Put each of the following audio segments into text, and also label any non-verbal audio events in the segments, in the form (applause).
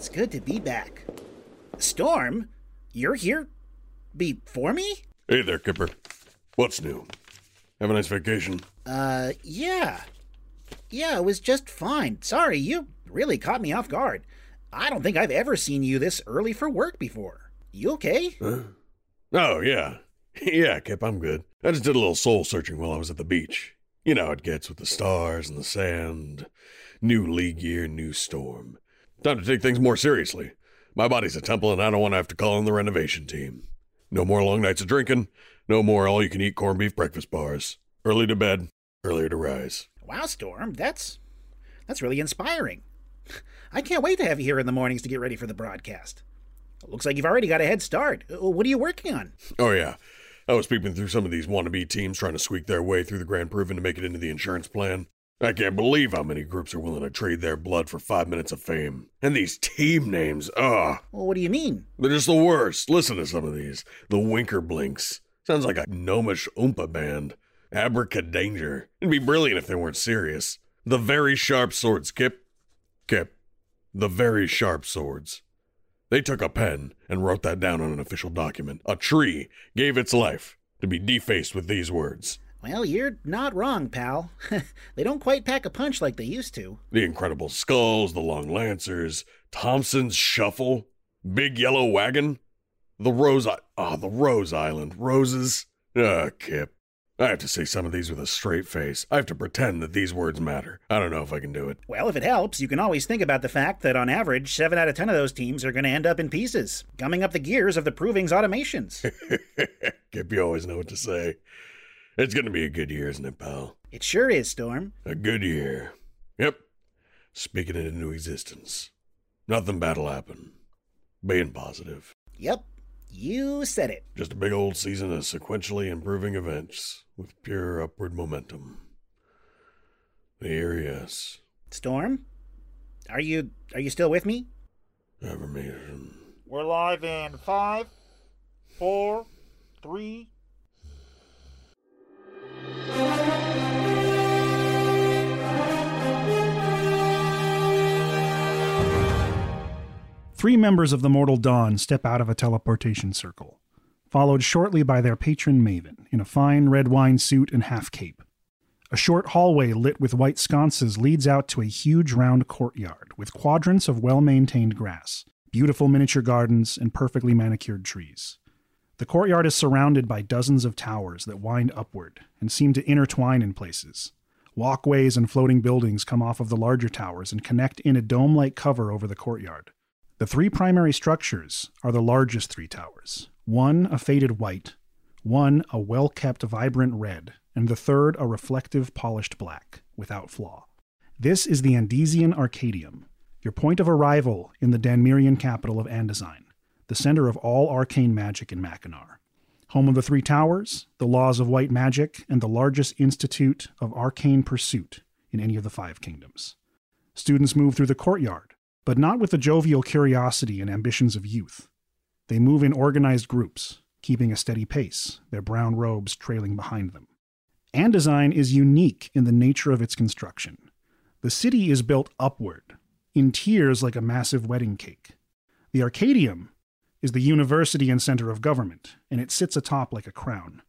It's good to be back. Storm, you're here before me? Hey there, Kipper. What's new? Have a nice vacation. Uh, yeah. Yeah, it was just fine. Sorry, you really caught me off guard. I don't think I've ever seen you this early for work before. You okay? Huh? Oh, yeah. (laughs) yeah, Kip, I'm good. I just did a little soul searching while I was at the beach. You know how it gets with the stars and the sand. New league year, new storm. Time to take things more seriously. My body's a temple and I don't want to have to call in the renovation team. No more long nights of drinking. No more all you can eat corned beef breakfast bars. Early to bed, earlier to rise. Wow, Storm, that's that's really inspiring. (laughs) I can't wait to have you here in the mornings to get ready for the broadcast. looks like you've already got a head start. Uh, What are you working on? Oh, yeah. I was peeping through some of these wannabe teams trying to squeak their way through the Grand Proving to make it into the insurance plan. I can't believe how many groups are willing to trade their blood for five minutes of fame. And these team names, ugh. Well, what do you mean? They're just the worst. Listen to some of these. The Winker Blinks. Sounds like a gnomish Oompa band. Abracadanger. It'd be brilliant if they weren't serious. The Very Sharp Swords, Kip. Kip. The Very Sharp Swords. They took a pen and wrote that down on an official document. A tree gave its life to be defaced with these words. Well, you're not wrong, pal. (laughs) they don't quite pack a punch like they used to. The Incredible Skulls, the Long Lancers, Thompson's Shuffle, Big Yellow Wagon, the Rose I- ah, the Rose Island Roses. Ah, Kip. I have to say some of these with a straight face. I have to pretend that these words matter. I don't know if I can do it. Well, if it helps, you can always think about the fact that on average, 7 out of 10 of those teams are going to end up in pieces, gumming up the gears of the Proving's automations. (laughs) Kip, you always know what to say. It's gonna be a good year, isn't it, pal? it sure is, Storm. A good year. Yep. Speaking it into existence. Nothing bad'll happen. Being positive. Yep, you said it. Just a big old season of sequentially improving events with pure upward momentum. Here, yes. Storm? Are you are you still with me? Affirmation. We're live in five, four, three. Three members of the Mortal Dawn step out of a teleportation circle, followed shortly by their patron Maven in a fine red wine suit and half cape. A short hallway lit with white sconces leads out to a huge round courtyard with quadrants of well maintained grass, beautiful miniature gardens, and perfectly manicured trees. The courtyard is surrounded by dozens of towers that wind upward and seem to intertwine in places. Walkways and floating buildings come off of the larger towers and connect in a dome like cover over the courtyard. The three primary structures are the largest three towers one a faded white, one a well kept vibrant red, and the third a reflective polished black, without flaw. This is the Andesian Arcadium, your point of arrival in the Danmerian capital of Andisine, the center of all arcane magic in Mackinac. Home of the Three Towers, the laws of white magic, and the largest institute of arcane pursuit in any of the five kingdoms. Students move through the courtyard, but not with the jovial curiosity and ambitions of youth. They move in organized groups, keeping a steady pace, their brown robes trailing behind them. Andisine is unique in the nature of its construction. The city is built upward, in tiers like a massive wedding cake. The Arcadium is the university and center of government, and it sits atop like a crown.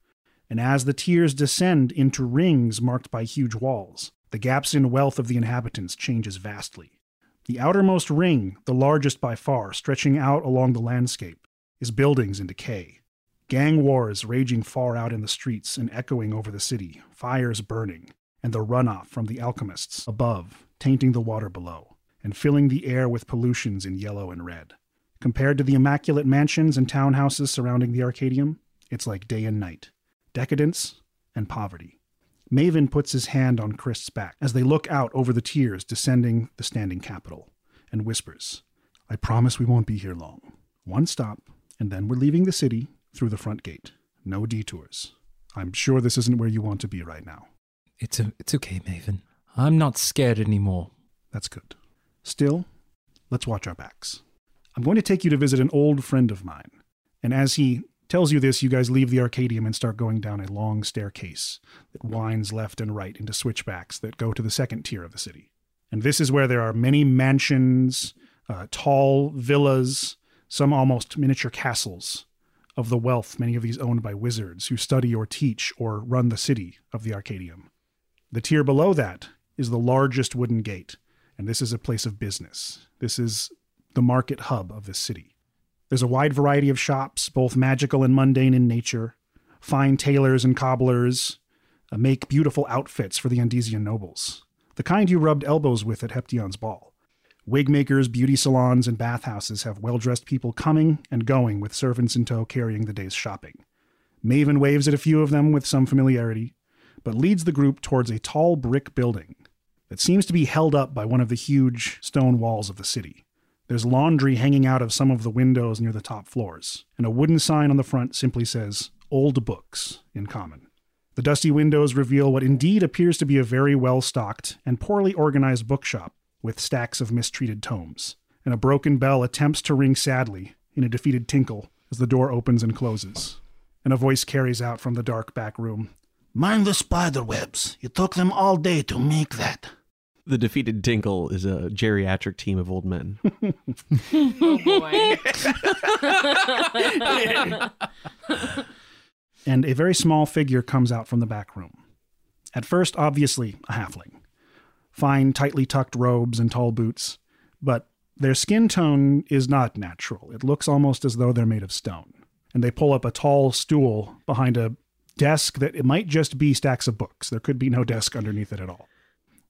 And as the tiers descend into rings marked by huge walls, the gaps in wealth of the inhabitants changes vastly. The outermost ring, the largest by far, stretching out along the landscape, is buildings in decay. Gang wars raging far out in the streets and echoing over the city, fires burning, and the runoff from the alchemists above, tainting the water below, and filling the air with pollutions in yellow and red. Compared to the immaculate mansions and townhouses surrounding the Arcadium, it's like day and night decadence and poverty. Maven puts his hand on Chris's back as they look out over the tiers descending the standing capital and whispers, I promise we won't be here long. One stop, and then we're leaving the city through the front gate. No detours. I'm sure this isn't where you want to be right now. It's a, it's okay, Maven. I'm not scared anymore. That's good. Still, let's watch our backs. I'm going to take you to visit an old friend of mine. And as he tells you this, you guys leave the Arcadium and start going down a long staircase that winds left and right into switchbacks that go to the second tier of the city. And this is where there are many mansions, uh, tall villas, some almost miniature castles of the wealth, many of these owned by wizards who study or teach or run the city of the Arcadium. The tier below that is the largest wooden gate, and this is a place of business. This is the market hub of this city. There's a wide variety of shops, both magical and mundane in nature. Fine tailors and cobblers uh, make beautiful outfits for the Andesian nobles, the kind you rubbed elbows with at Heption's ball. Wig makers, beauty salons, and bathhouses have well dressed people coming and going with servants in tow carrying the day's shopping. Maven waves at a few of them with some familiarity, but leads the group towards a tall brick building that seems to be held up by one of the huge stone walls of the city. There's laundry hanging out of some of the windows near the top floors, and a wooden sign on the front simply says, Old Books, in common. The dusty windows reveal what indeed appears to be a very well stocked and poorly organized bookshop with stacks of mistreated tomes, and a broken bell attempts to ring sadly in a defeated tinkle as the door opens and closes. And a voice carries out from the dark back room Mind the spider webs. It took them all day to make that. The defeated Dinkle is a geriatric team of old men. (laughs) Oh boy. and a very small figure comes out from the back room. At first, obviously, a halfling. Fine, tightly tucked robes and tall boots, but their skin tone is not natural. It looks almost as though they're made of stone. And they pull up a tall stool behind a desk that it might just be stacks of books. There could be no desk underneath it at all.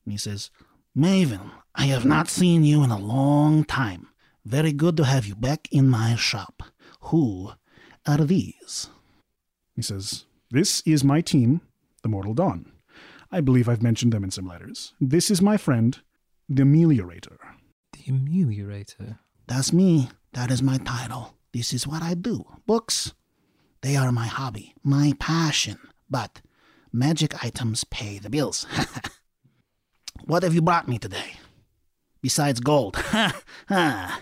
And he says, Maven, I have not seen you in a long time. Very good to have you back in my shop. Who are these? He says, This is my team, the Mortal Dawn. I believe I've mentioned them in some letters. This is my friend, the Ameliorator. The ameliorator. That's me. That is my title. This is what I do. Books, they are my hobby, my passion. But magic items pay the bills. (laughs) what have you brought me today? Besides gold. Ha (laughs) ha.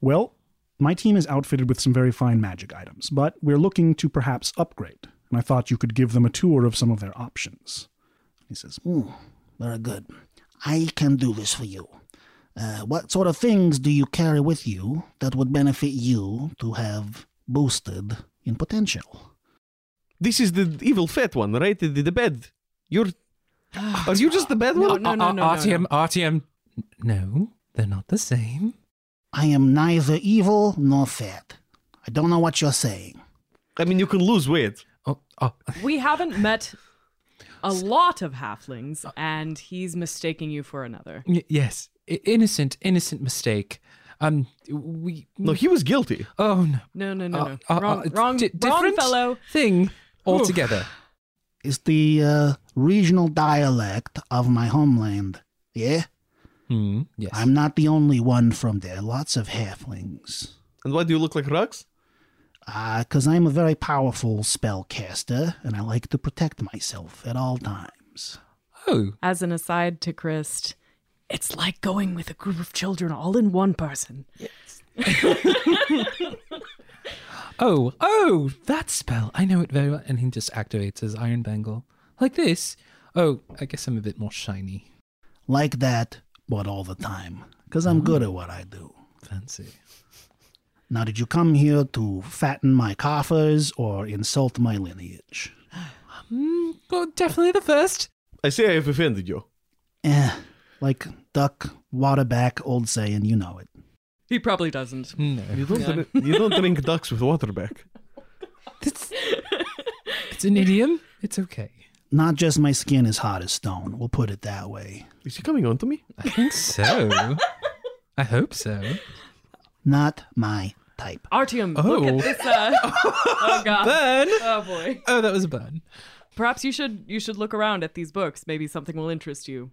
Well, my team is outfitted with some very fine magic items, but we're looking to perhaps upgrade, and I thought you could give them a tour of some of their options. He says, "Hmm, very good. I can do this for you. Uh, what sort of things do you carry with you that would benefit you to have boosted in potential? this is the evil fat one, right? The, the bed. You're. Are you just the bad No, one? no, no, no, uh, no, Artyom, no. Artyom. No, they're not the same. I am neither evil nor fat. I don't know what you're saying. I mean, you can lose weight. Oh, oh, We haven't met a lot of halflings, and he's mistaking you for another. y- yes. I- innocent, innocent mistake. Um, we. No, he was guilty. Oh no. No, no, no, Uh, no. uh, wrong, uh, wrong, di- wrong fellow. thing altogether. It's the uh, regional dialect of my homeland. Yeah? Hmm. Yes. I'm not the only one from there. Lots of halflings. And why do you look like Rux? Ah, because I'm a very powerful spellcaster, and I like to protect myself at all times. oh, As an aside to Chris, it's like going with a group of children all in one person. Yes. (laughs) oh, oh, that spell. I know it very well. And he just activates his Iron Bangle like this. Oh, I guess I'm a bit more shiny. Like that, but all the time. Because I'm good at what I do. Fancy. Now, did you come here to fatten my coffers or insult my lineage? Hmm. Well, definitely the first. I say I have offended you. Eh, Like duck, water back, old saying, you know it. He probably doesn't. No. You don't, drink, you don't drink ducks with water back. It's, it's an idiom. It's okay. Not just my skin is hot as stone, we'll put it that way. Is he coming on to me? I think so. I hope so. Not my type. Artyom, look Oh. at this. Uh, oh god. (laughs) Burn. Oh boy. Oh, that was a burn. Perhaps you should you should look around at these books. Maybe something will interest you.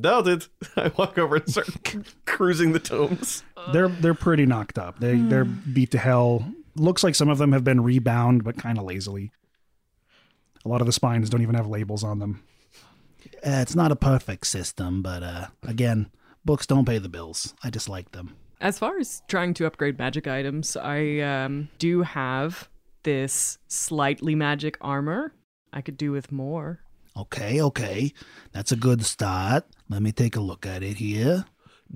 Doubt it. (laughs) I walk over and start c- (laughs) cruising the tomes. They're they're pretty knocked up. They they're beat to hell. Looks like some of them have been rebound, but kind of lazily. A lot of the spines don't even have labels on them. Uh, it's not a perfect system, but uh, again, books don't pay the bills. I just like them. As far as trying to upgrade magic items, I um, do have this slightly magic armor. I could do with more. Okay, okay. That's a good start. Let me take a look at it here.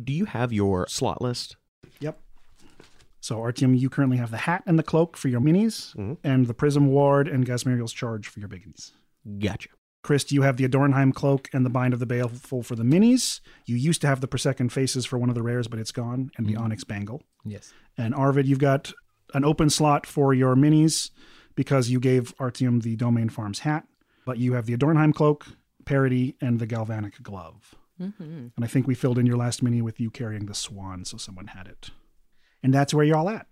Do you have your slot list? Yep. So Artyom, you currently have the hat and the cloak for your minis, Mhm. and the prism ward and Gasmiriel's charge for your biggies. Gotcha. Chris, you have the Adornheim cloak and the Bind of the Baleful for the minis. You used to have the Proseccan faces for one of the rares, but it's gone, and the Onyx bangle. Yes. And Arvid, you've got an open slot for your minis because you gave Artyom the Domain Farms hat, but you have the Adornheim cloak, parody, and the Galvanic glove. Mm-hmm. And I think we filled in your last mini with you carrying the swan, so someone had it. And that's where you're all at.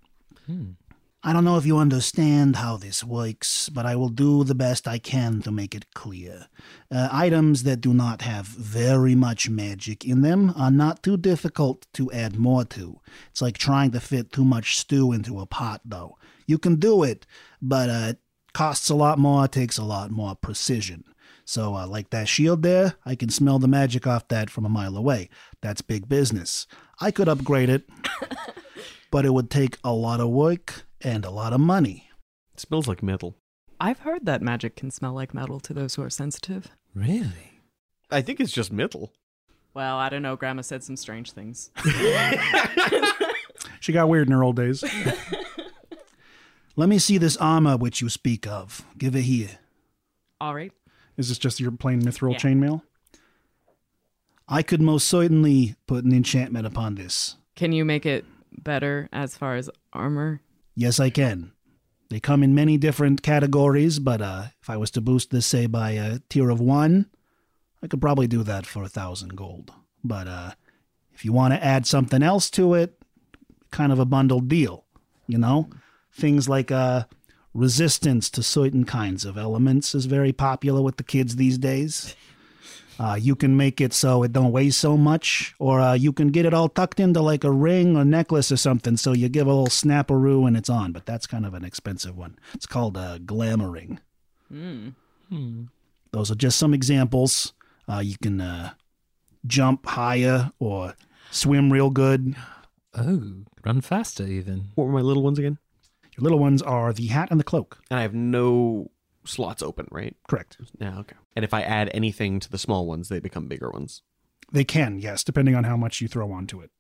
I don't know if you understand how this works, but I will do the best I can to make it clear. Uh, items that do not have very much magic in them are not too difficult to add more to. It's like trying to fit too much stew into a pot, though. You can do it, but uh, it costs a lot more, takes a lot more precision. So, uh, like that shield there, I can smell the magic off that from a mile away. That's big business. I could upgrade it, (laughs) but it would take a lot of work and a lot of money. It smells like metal. I've heard that magic can smell like metal to those who are sensitive. Really? I think it's just metal. Well, I don't know. Grandma said some strange things. (laughs) She got weird in her old days. Let me see this armor which you speak of. Give it here. All right. Is this just your plain mithril Yeah. chainmail? I could most certainly put an enchantment upon this. Can you make it better as far as armor? Yes, I can. They come in many different categories, but uh, if I was to boost this, say, by a tier of one, I could probably do that for a thousand gold. But uh, if you want to add something else to it, kind of a bundled deal, you know? Things like uh, resistance to certain kinds of elements is very popular with the kids these days. Uh, you can make it so it don't weigh so much, or uh, you can get it all tucked into like a ring or necklace or something. So you give a little snapperoo and it's on. But that's kind of an expensive one. It's called a glamoring. Hmm. Hmm. Those are just some examples. Uh, you can uh, jump higher or swim real good. Oh, run faster even. What were my little ones again? Your little ones are the hat and the cloak. And I have no slots open, right? Correct. Yeah, okay. And if I add anything to the small ones, they become bigger ones. They can, yes, depending on how much you throw onto it.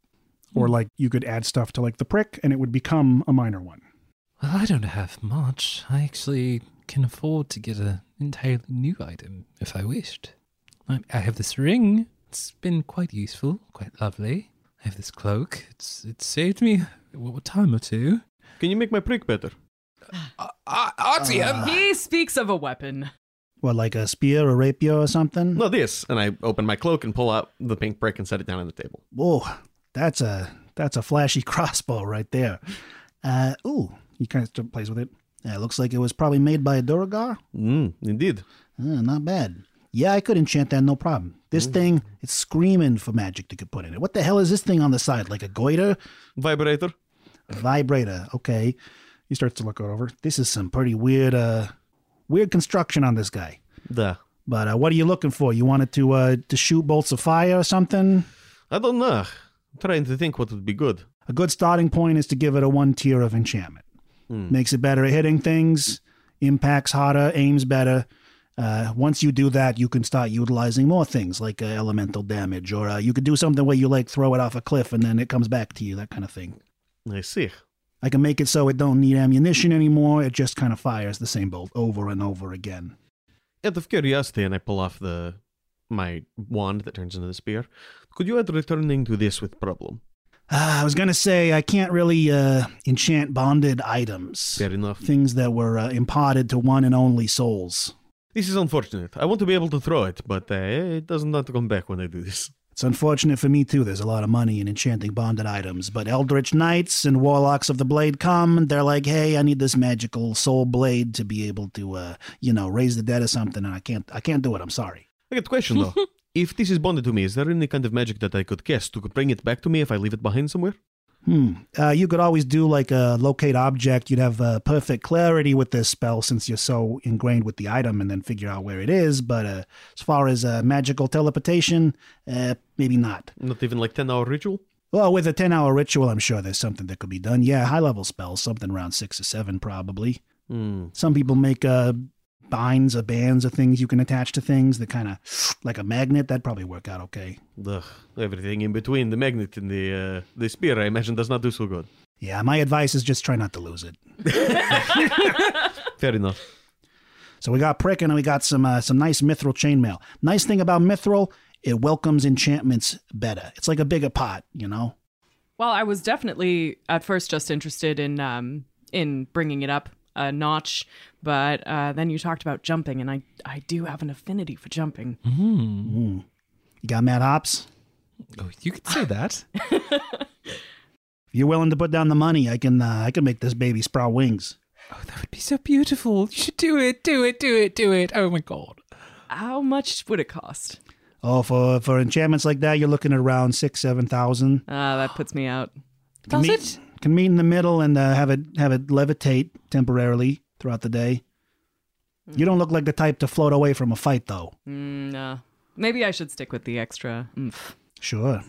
Or hmm. like you could add stuff to like the prick and it would become a minor one. Well, I don't have much. I actually can afford to get an entirely new item if I wished. I, I have this ring. It's been quite useful, quite lovely. I have this cloak. It's it saved me a time or two. Can you make my prick better? Uh, uh, Artyom! Um, he speaks of a weapon. What, like a spear or rapier or something? No, this. And I open my cloak and pull out the pink brick and set it down on the table. Whoa, that's a that's a flashy (laughs) crossbow right there. Uh, ooh, He kind of plays with it. yeah, looks like it was probably made by a Duergar. Mm, indeed. Uh, not bad. Yeah, I could enchant that no problem. This thing, it's screaming for magic to could put in it. What the hell is this thing on the side? Like a goiter? Vibrator. Vibrator. Okay. He starts to look it over. This is some pretty weird uh weird construction on this guy. Duh. But uh, what are you looking for? You wanted to uh to shoot bolts of fire or something? I don't know. I'm trying to think what would be good. A good starting point is to give it a one tier of enchantment. Makes it better at hitting things, impacts harder, aims better. Uh, once you do that, you can start utilizing more things like uh, elemental damage, or uh, you could do something where you like throw it off a cliff and then it comes back to you, that kind of thing. I see. I can make it so it don't need ammunition anymore. It just kind of fires the same bolt over and over again. Out of curiosity, and I pull off the my wand that turns into the spear. Could you add returning to this with problem? Ah, I was gonna say I can't really uh, enchant bonded items, Fair enough. things that were uh, imparted to one and only souls. This is unfortunate. I want to be able to throw it, but uh, it doesn't want to come back when I do this. It's unfortunate for me too. There's a lot of money in enchanting bonded items, but Eldritch Knights and Warlocks of the Blade come, and they're like, "Hey, I need this magical soul blade to be able to, uh, you know, raise the dead or something," and I can't, I can't do it. I'm sorry. I got a question though. (laughs) if this is bonded to me, is there any kind of magic that I could cast to bring it back to me if I leave it behind somewhere? Hmm. Uh, you could always do like a locate object. You'd have uh, perfect clarity with this spell since you're so ingrained with the item, and then figure out where it is. But uh, as far as uh, magical teleportation, uh, maybe not. Not even like 10 hour ritual? Well, with a 10 hour ritual, I'm sure there's something that could be done. Yeah, high level spells, something around six or seven, probably. Hmm. Some people make uh, binds or bands of things you can attach to things that kind of like a magnet. That'd probably work out okay. Ugh, everything in between the magnet and the uh, the spear, I imagine, does not do so good. Yeah, my advice is just try not to lose it. (laughs) Fair enough. So we got prick and we got some uh, some nice mithril chainmail. Nice thing about mithril, it welcomes enchantments better. It's like a bigger pot, you know. Well, I was definitely at first just interested in um in bringing it up a notch, but uh, then you talked about jumping, and I I do have an affinity for jumping. Mm. You got mad hops. Oh, you could say that. (laughs) If you're willing to put down the money, I can uh, I can make this baby sprout wings. Oh, that would be so beautiful. You should do it, do it, do it, do it. Oh my god. How much would it cost? Oh, for for enchantments like that, you're looking at around six seven thousand. Uh, that puts me out. Can Does meet, it? Can meet in the middle and uh, have it have it levitate temporarily throughout the day. You don't look like the type to float away from a fight, though. Mm, no. Maybe I should stick with the extra. oomph. Sure.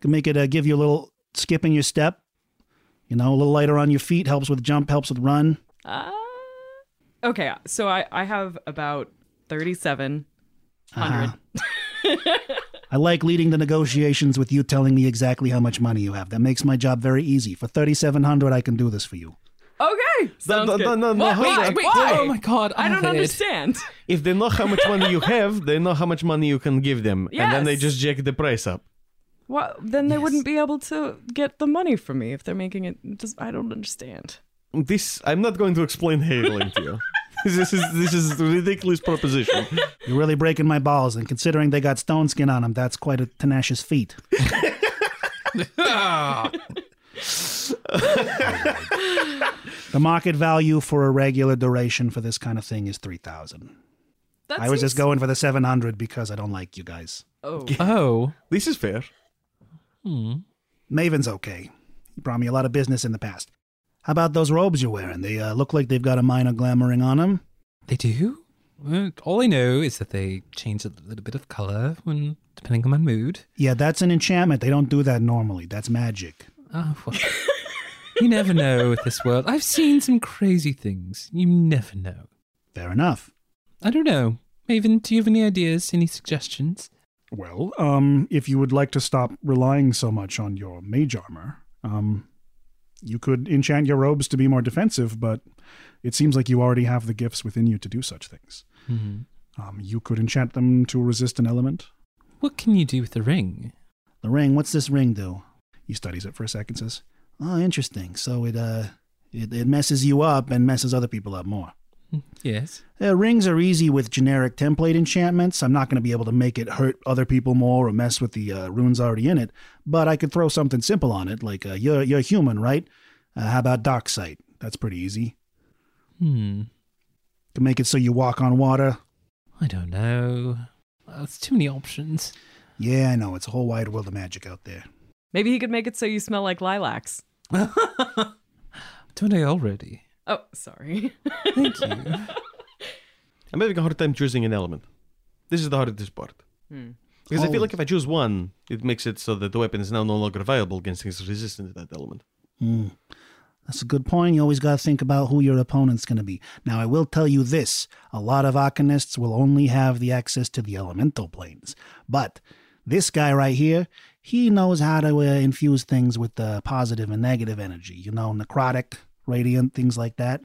Can make it uh, give you a little skip in your step. You know, a little lighter on your feet helps with jump, helps with run. Uh, okay, so I, I have about 3,700. Uh-huh. (laughs) I like leading the negotiations with you telling me exactly how much money you have. That makes my job very easy. For 3700 I can do this for you. Okay, sounds no, good. no, no, no, What? hold Why? on. Why? Oh my god. I don't Arvid. understand. (laughs) If they know how much money you have, they know how much money you can give them. And then they just jack the price up. Well, then they Yes. wouldn't be able to get the money from me if they're making it. Just I don't understand. This, I'm not going to explain haggling to you. (laughs) this is this is a ridiculous proposition. You're really breaking my balls, and considering they got stone skin on them, that's quite a tenacious feat. (laughs) the market value for a regular duration for this kind of thing is 3000 That I was just going for the 700 because I don't like you guys. Oh, Oh. This is fair. Hmm. Maven's okay. He brought me a lot of business in the past. How about those robes you're wearing? They uh, look like they've got a minor glamoring on them. They do? Well, all I know is that they change a little bit of color when depending on my mood. Yeah, that's an enchantment. They don't do that normally. That's magic. Oh, well. (laughs) you never know with this world. I've seen some crazy things. You never know. Fair enough. I don't know. Maven, do you have any ideas? Any suggestions? Well, um, if you would like to stop relying so much on your mage armor, um, you could enchant your robes to be more defensive, but it seems like you already have the gifts within you to do such things. Mm-hmm. Um, you could enchant them to resist an element. What can you do with the ring? The ring, what's this ring do? He studies it for a second, says, Oh, interesting. So it uh it, it messes you up and messes other people up more. Yes. Uh, rings are easy with generic template enchantments. I'm not going to be able to make it hurt other people more or mess with the uh, runes already in it, but I could throw something simple on it, like uh, you're you're human, right? Uh, how about dark sight? That's pretty easy. Hmm. Can make it so you walk on water. I don't know. Uh, It's too many options. Yeah, I know. It's a whole wide world of magic out there. maybe he could make it so you smell like lilacs. (laughs) Don't I already? Oh, sorry. Thank you. (laughs) I'm having a hard time choosing an element. This is the hardest part. Hmm. Because I feel like if I choose one, it makes it so that the weapon is now no longer viable against things resistant to that element. Hmm. That's a good point. You always got to think about who your opponent's going to be. Now, I will tell you this a lot of Arcanists will only have the access to the elemental planes. But this guy right here, he knows how to uh, infuse things with uh, positive and negative energy. You know, necrotic, radiant, things like that.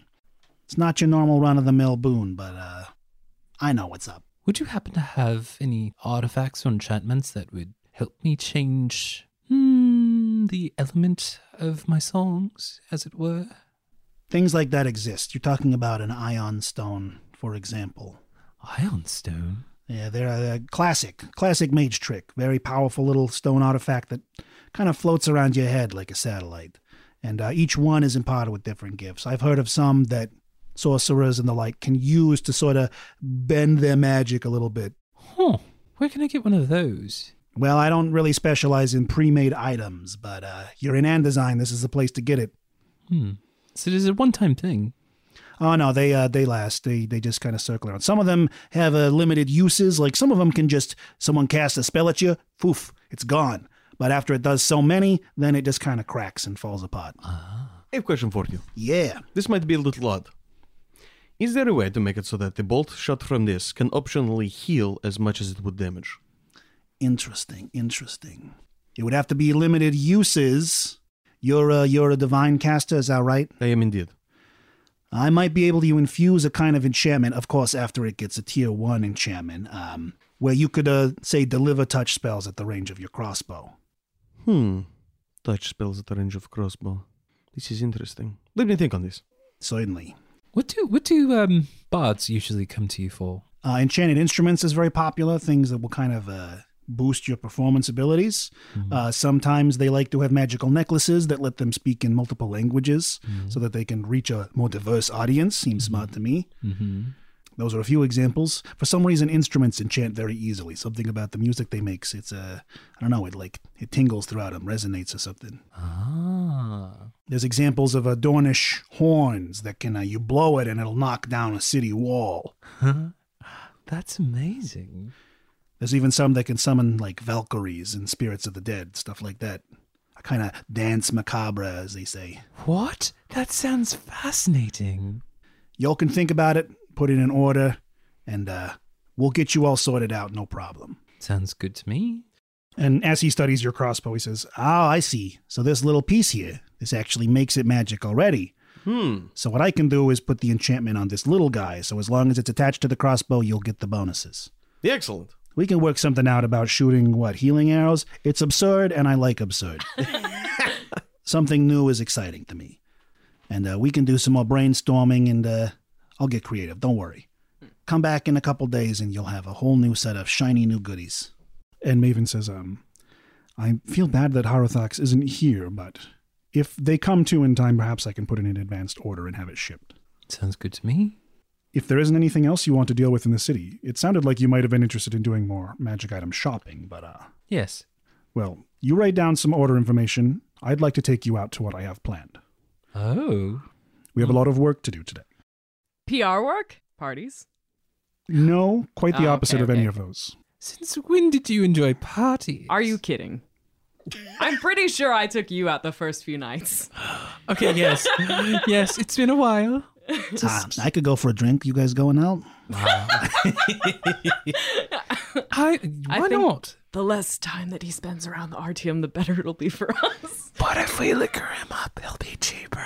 It's not your normal run of the mill boon, but uh, I know what's up. Would you happen to have any artifacts or enchantments that would help me change hmm, the element of my songs, as it were? Things like that exist. You're talking about an Ioun stone, for example. Ioun stone? Yeah, they're a classic, classic mage trick. Very powerful little stone artifact that kind of floats around your head like a satellite. And uh, each one is imparted with different gifts. I've heard of some that sorcerers and the like can use to sort of bend their magic a little bit. Huh. Where can I get one of those? Well, I don't really specialize in pre-made items, but uh, you're in Andisine. This is the place to get it. Hmm. So it is a one-time thing. Oh no, they uh, they last. They they just kind of circle around. Some of them have uh, limited uses. Like some of them can just someone cast a spell at you, poof, it's gone. But after it does so many, then it just kind of cracks and falls apart. I have a question for you. Yeah. This might be a little odd. Is there a way to make it so that the bolt shot from this can optionally heal as much as it would damage? Interesting, interesting. It would have to be limited uses. You're a, you're a divine caster, is that right? I am indeed. I might be able to infuse a kind of enchantment, of course, after it gets a tier one enchantment, um, where you could, uh, say, deliver touch spells at the range of your crossbow. Hmm. Touch spells at the range of crossbow. This is interesting. Let me think on this. Certainly. What do what do um bards usually come to you for? Uh, enchanted instruments is very popular, things that will kind of uh, boost your performance abilities. Uh, sometimes they like to have magical necklaces that let them speak in multiple languages so that they can reach a more diverse audience. Seems smart to me. Those are a few examples. For some reason, instruments enchant very easily. Something about the music they make, it's uh, I don't know, it like it tingles throughout them, resonates or something. Ah. There's examples of uh, Dornish horns that can uh, you blow it and it'll knock down a city wall. (laughs) That's amazing. There's even some that can summon like Valkyries and spirits of the dead, stuff like that. A kind of danse macabre, as they say. What? That sounds fascinating. Y'all can think about it, put it in order, and uh, we'll get you all sorted out, no problem. Sounds good to me. And as he studies your crossbow, he says, Oh, I see. So this little piece here, this actually makes it magic already. Hmm. So what I can do is put the enchantment on this little guy, so as long as it's attached to the crossbow, you'll get the bonuses. Excellent. We can work something out about shooting, what, healing arrows? It's absurd, and I like absurd. (laughs) something new is exciting to me. And uh, we can do some more brainstorming, and uh, I'll get creative. Don't worry. Come back in a couple days, and you'll have a whole new set of shiny new goodies. And Maven says, um, I feel bad that Harothax isn't here, but if they come to in time, perhaps I can put in an advanced order and have it shipped. Sounds good to me. If there isn't anything else you want to deal with in the city, it sounded like you might have been interested in doing more magic item shopping, but, uh, Yes. well, you write down some order information. I'd like to take you out to what I have planned. Oh. We have a lot of work to do today. PR work? Parties? No, quite the Oh, opposite okay, of any of those. Since when did you enjoy parties? Are you kidding? I'm pretty sure I took you out the first few nights. (gasps) Okay, yes. yes, it's been a while. Ah, I could go for a drink. You guys going out? (laughs) I, I why think- not? The less time that he spends around the Artyom, the better it'll be for us. But if we liquor him up, he'll be cheaper.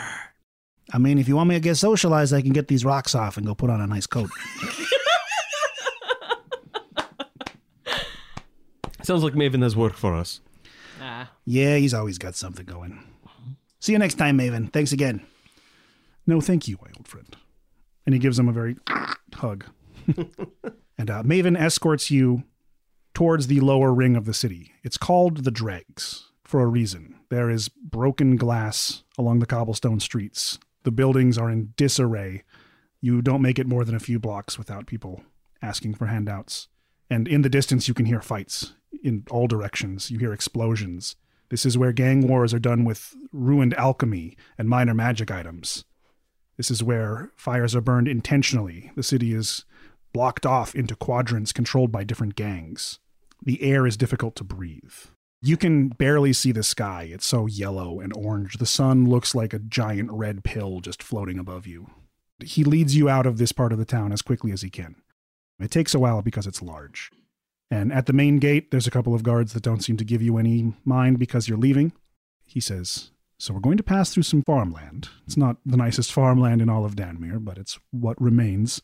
I mean, if you want me to get socialized, I can get these rocks off and go put on a nice coat. (laughs) Sounds like Maven has work for us. Nah. Yeah, he's always got something going. See you next time, Maven. Thanks again. No, thank you, my old friend. And he gives him a very (coughs) hug. (laughs) and uh, Maven escorts you towards the lower ring of the city. It's called the Dregs for a reason. There is broken glass along the cobblestone streets. The buildings are in disarray. You don't make it more than a few blocks without people asking for handouts. And in the distance, you can hear fights in all directions. You hear explosions. This is where gang wars are done with ruined alchemy and minor magic items. This is where fires are burned intentionally. The city is blocked off into quadrants controlled by different gangs. The air is difficult to breathe. You can barely see the sky. It's so yellow and orange. The sun looks like a giant red pill just floating above you. He leads you out of this part of the town as quickly as he can. It takes a while because it's large. And at the main gate, there's a couple of guards that don't seem to give you any mind because you're leaving. He says, So we're going to pass through some farmland. It's not the nicest farmland in all of Danmere, but it's what remains.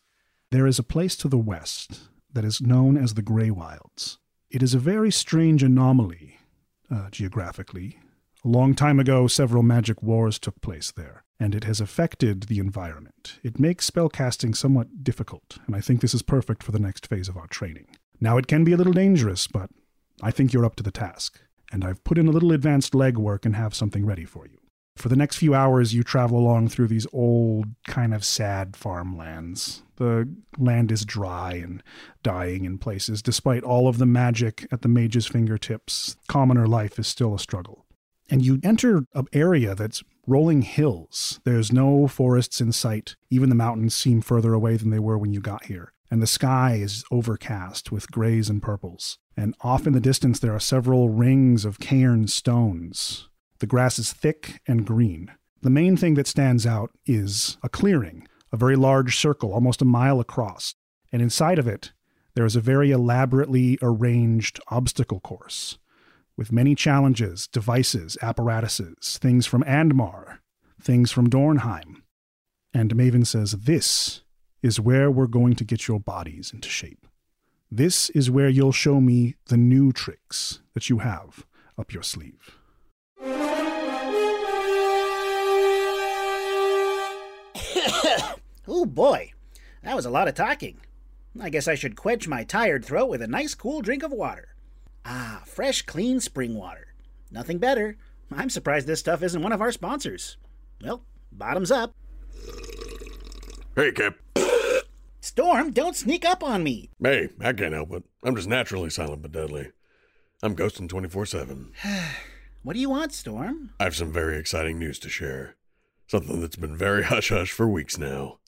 There is a place to the west that is known as the Grey Wilds. It is a very strange anomaly, uh, geographically. A long time ago, several magic wars took place there, and it has affected the environment. It makes spellcasting somewhat difficult, and I think this is perfect for the next phase of our training. Now, it can be a little dangerous, but I think you're up to the task, and I've put in a little advanced legwork and have something ready for you. For the next few hours, you travel along through these old, kind of sad farmlands. The land is dry and dying in places. Despite all of the magic at the mage's fingertips, commoner life is still a struggle. And you enter an area that's rolling hills. There's no forests in sight. Even the mountains seem further away than they were when you got here. And the sky is overcast with grays and purples. And off in the distance, there are several rings of cairn stones the grass is thick and green. The main thing that stands out is a clearing, a very large circle, almost a mile across. And inside of it, there is a very elaborately arranged obstacle course with many challenges, devices, apparatuses, things from Andmar, things from Dornheim. And Maven says, This is where we're going to get your bodies into shape. This is where you'll show me the new tricks that you have up your sleeve. Oh boy, that was a lot of talking. I guess I should quench my tired throat with a nice cool drink of water. Ah, fresh, clean spring water. Nothing better. I'm surprised this stuff isn't one of our sponsors. Well, bottoms up. Hey, Kip. Storm, don't sneak up on me. Hey, I can't help it. I'm just naturally silent but deadly. I'm ghosting 24 7. (sighs) What do you want, Storm? I have some very exciting news to share. Something that's been very (laughs) hush hush for weeks now.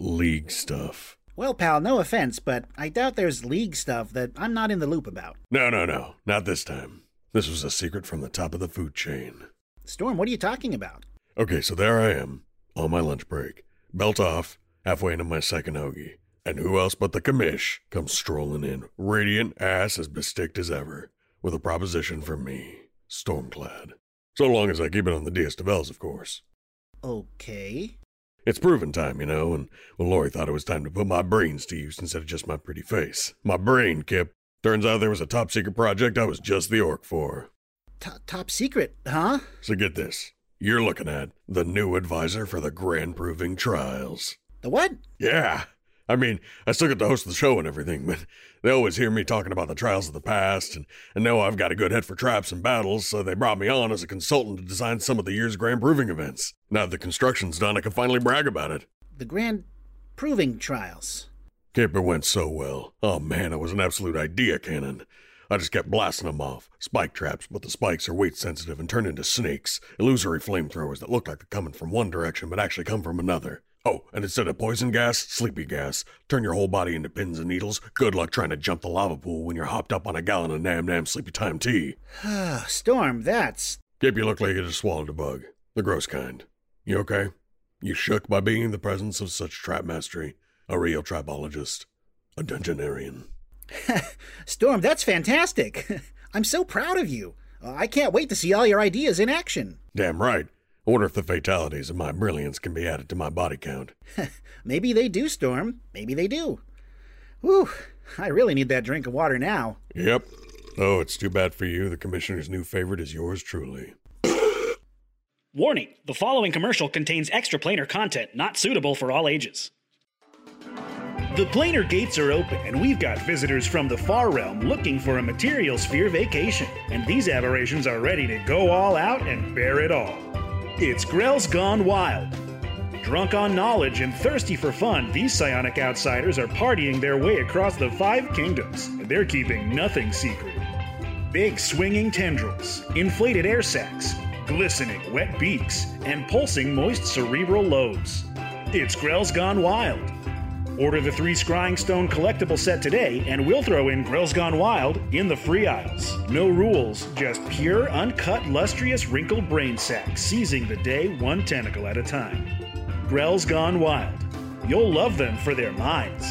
League stuff. Well, pal, no offense, but I doubt there's league stuff that I'm not in the loop about. No, no, no. Not this time. This was a secret from the top of the food chain. Storm, what are you talking about? Okay, so there I am, on my lunch break, belt off, halfway into my second hoagie. And who else but the commish comes strolling in, radiant ass as besticked as ever, with a proposition for me, Stormclad. So long as I keep it on the DS Devels, of course. Okay. It's proven time, you know, and well, Lori thought it was time to put my brains to use instead of just my pretty face. My brain, Kip. Turns out there was a top secret project I was just the orc for. T- top secret, huh? So get this. You're looking at the new advisor for the Grand Proving Trials. The what? Yeah. I mean, I still get to host the show and everything, but they always hear me talking about the trials of the past and, and know I've got a good head for traps and battles, so they brought me on as a consultant to design some of the year's Grand Proving events. Now that the construction's done, I can finally brag about it. The Grand Proving Trials. Caper went so well. Oh man, it was an absolute idea cannon. I just kept blasting them off. Spike traps, but the spikes are weight sensitive and turn into snakes, illusory flamethrowers that look like they're coming from one direction but actually come from another. Oh, and instead of poison gas, sleepy gas. Turn your whole body into pins and needles. Good luck trying to jump the lava pool when you're hopped up on a gallon of Nam Nam Sleepy Time tea. Storm, that's. Cape, you look like you just swallowed a bug. The gross kind. You okay? You shook by being in the presence of such trap mastery. A real tribologist. A dungeonarian. (laughs) Storm, that's fantastic. (laughs) I'm so proud of you. Uh, I can't wait to see all your ideas in action. Damn right. I wonder if the fatalities of my brilliance can be added to my body count. (laughs) Maybe they do, Storm. Maybe they do. Whew, I really need that drink of water now. Yep. Oh, it's too bad for you. The commissioner's new favorite is yours truly. Warning the following commercial contains extra planar content not suitable for all ages. The planar gates are open, and we've got visitors from the far realm looking for a material sphere vacation. And these aberrations are ready to go all out and bear it all. It's Grell's Gone Wild. Drunk on knowledge and thirsty for fun, these psionic outsiders are partying their way across the five kingdoms, and they're keeping nothing secret. Big swinging tendrils, inflated air sacs, glistening wet beaks, and pulsing moist cerebral lobes. It's Grell's Gone Wild. Order the three Scrying Stone collectible set today, and we'll throw in Grell's Gone Wild in the free aisles. No rules, just pure, uncut, lustrous, wrinkled brain sack, seizing the day one tentacle at a time. Grell's Gone Wild. You'll love them for their minds.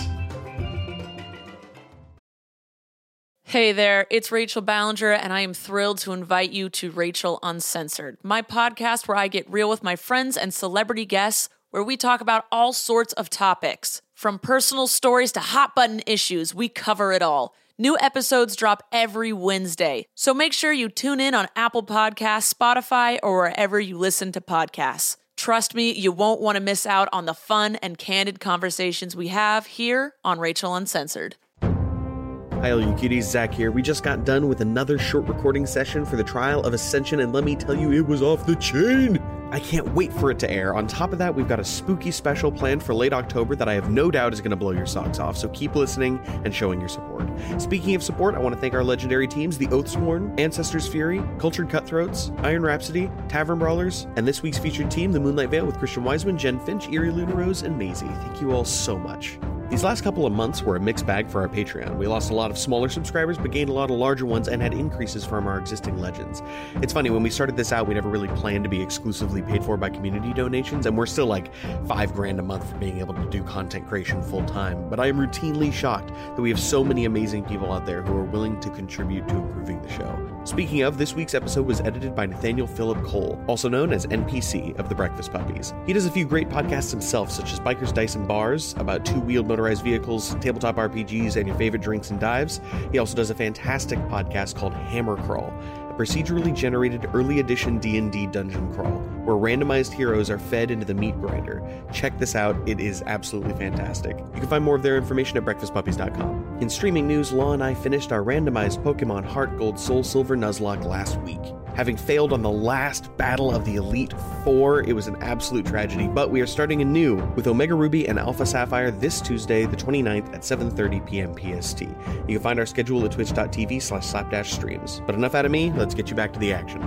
Hey there, it's Rachel Ballinger, and I am thrilled to invite you to Rachel Uncensored, my podcast where I get real with my friends and celebrity guests, where we talk about all sorts of topics From personal stories to hot button issues, we cover it all. New episodes drop every Wednesday, so make sure you tune in on Apple Podcasts, Spotify, or wherever you listen to podcasts. Trust me, you won't want to miss out on the fun and candid conversations we have here on Rachel Uncensored. Hi, all you cuties. Zach here. We just got done with another short recording session for the trial of Ascension, and let me tell you, it was off the chain. I can't wait for it to air. On top of that, we've got a spooky special planned for late October that I have no doubt is going to blow your socks off, so keep listening and showing your support. Speaking of support, I want to thank our legendary teams the Oathsworn, Ancestors Fury, Cultured Cutthroats, Iron Rhapsody, Tavern Brawlers, and this week's featured team, the Moonlight Veil with Christian Wiseman, Jen Finch, Erie Luna Rose, and Maisie. Thank you all so much. These last couple of months were a mixed bag for our Patreon. We lost a lot of smaller subscribers, but gained a lot of larger ones and had increases from our existing legends. It's funny, when we started this out, we never really planned to be exclusively paid for by community donations, and we're still like five grand a month for being able to do content creation full time. But I am routinely shocked that we have so many amazing people out there who are willing to contribute to improving the show. Speaking of, this week's episode was edited by Nathaniel Phillip Cole, also known as NPC of the Breakfast Puppies. He does a few great podcasts himself, such as Bikers, Dice, and Bars, about two wheeled motorized vehicles, tabletop RPGs, and your favorite drinks and dives. He also does a fantastic podcast called Hammer Crawl, procedurally generated early edition D&D dungeon crawl, where randomized heroes are fed into the meat grinder. Check this out, it is absolutely fantastic. You can find more of their information at breakfastpuppies.com. In streaming news, Law and I finished our randomized Pokemon Heart Gold Soul Silver Nuzlocke last week. Having failed on the last battle of the Elite Four, it was an absolute tragedy, but we are starting anew with Omega Ruby and Alpha Sapphire this Tuesday, the 29th at 7.30 p.m. PST. You can find our schedule at twitch.tv slash slapdash streams. But enough out of me, let's get you back to the action.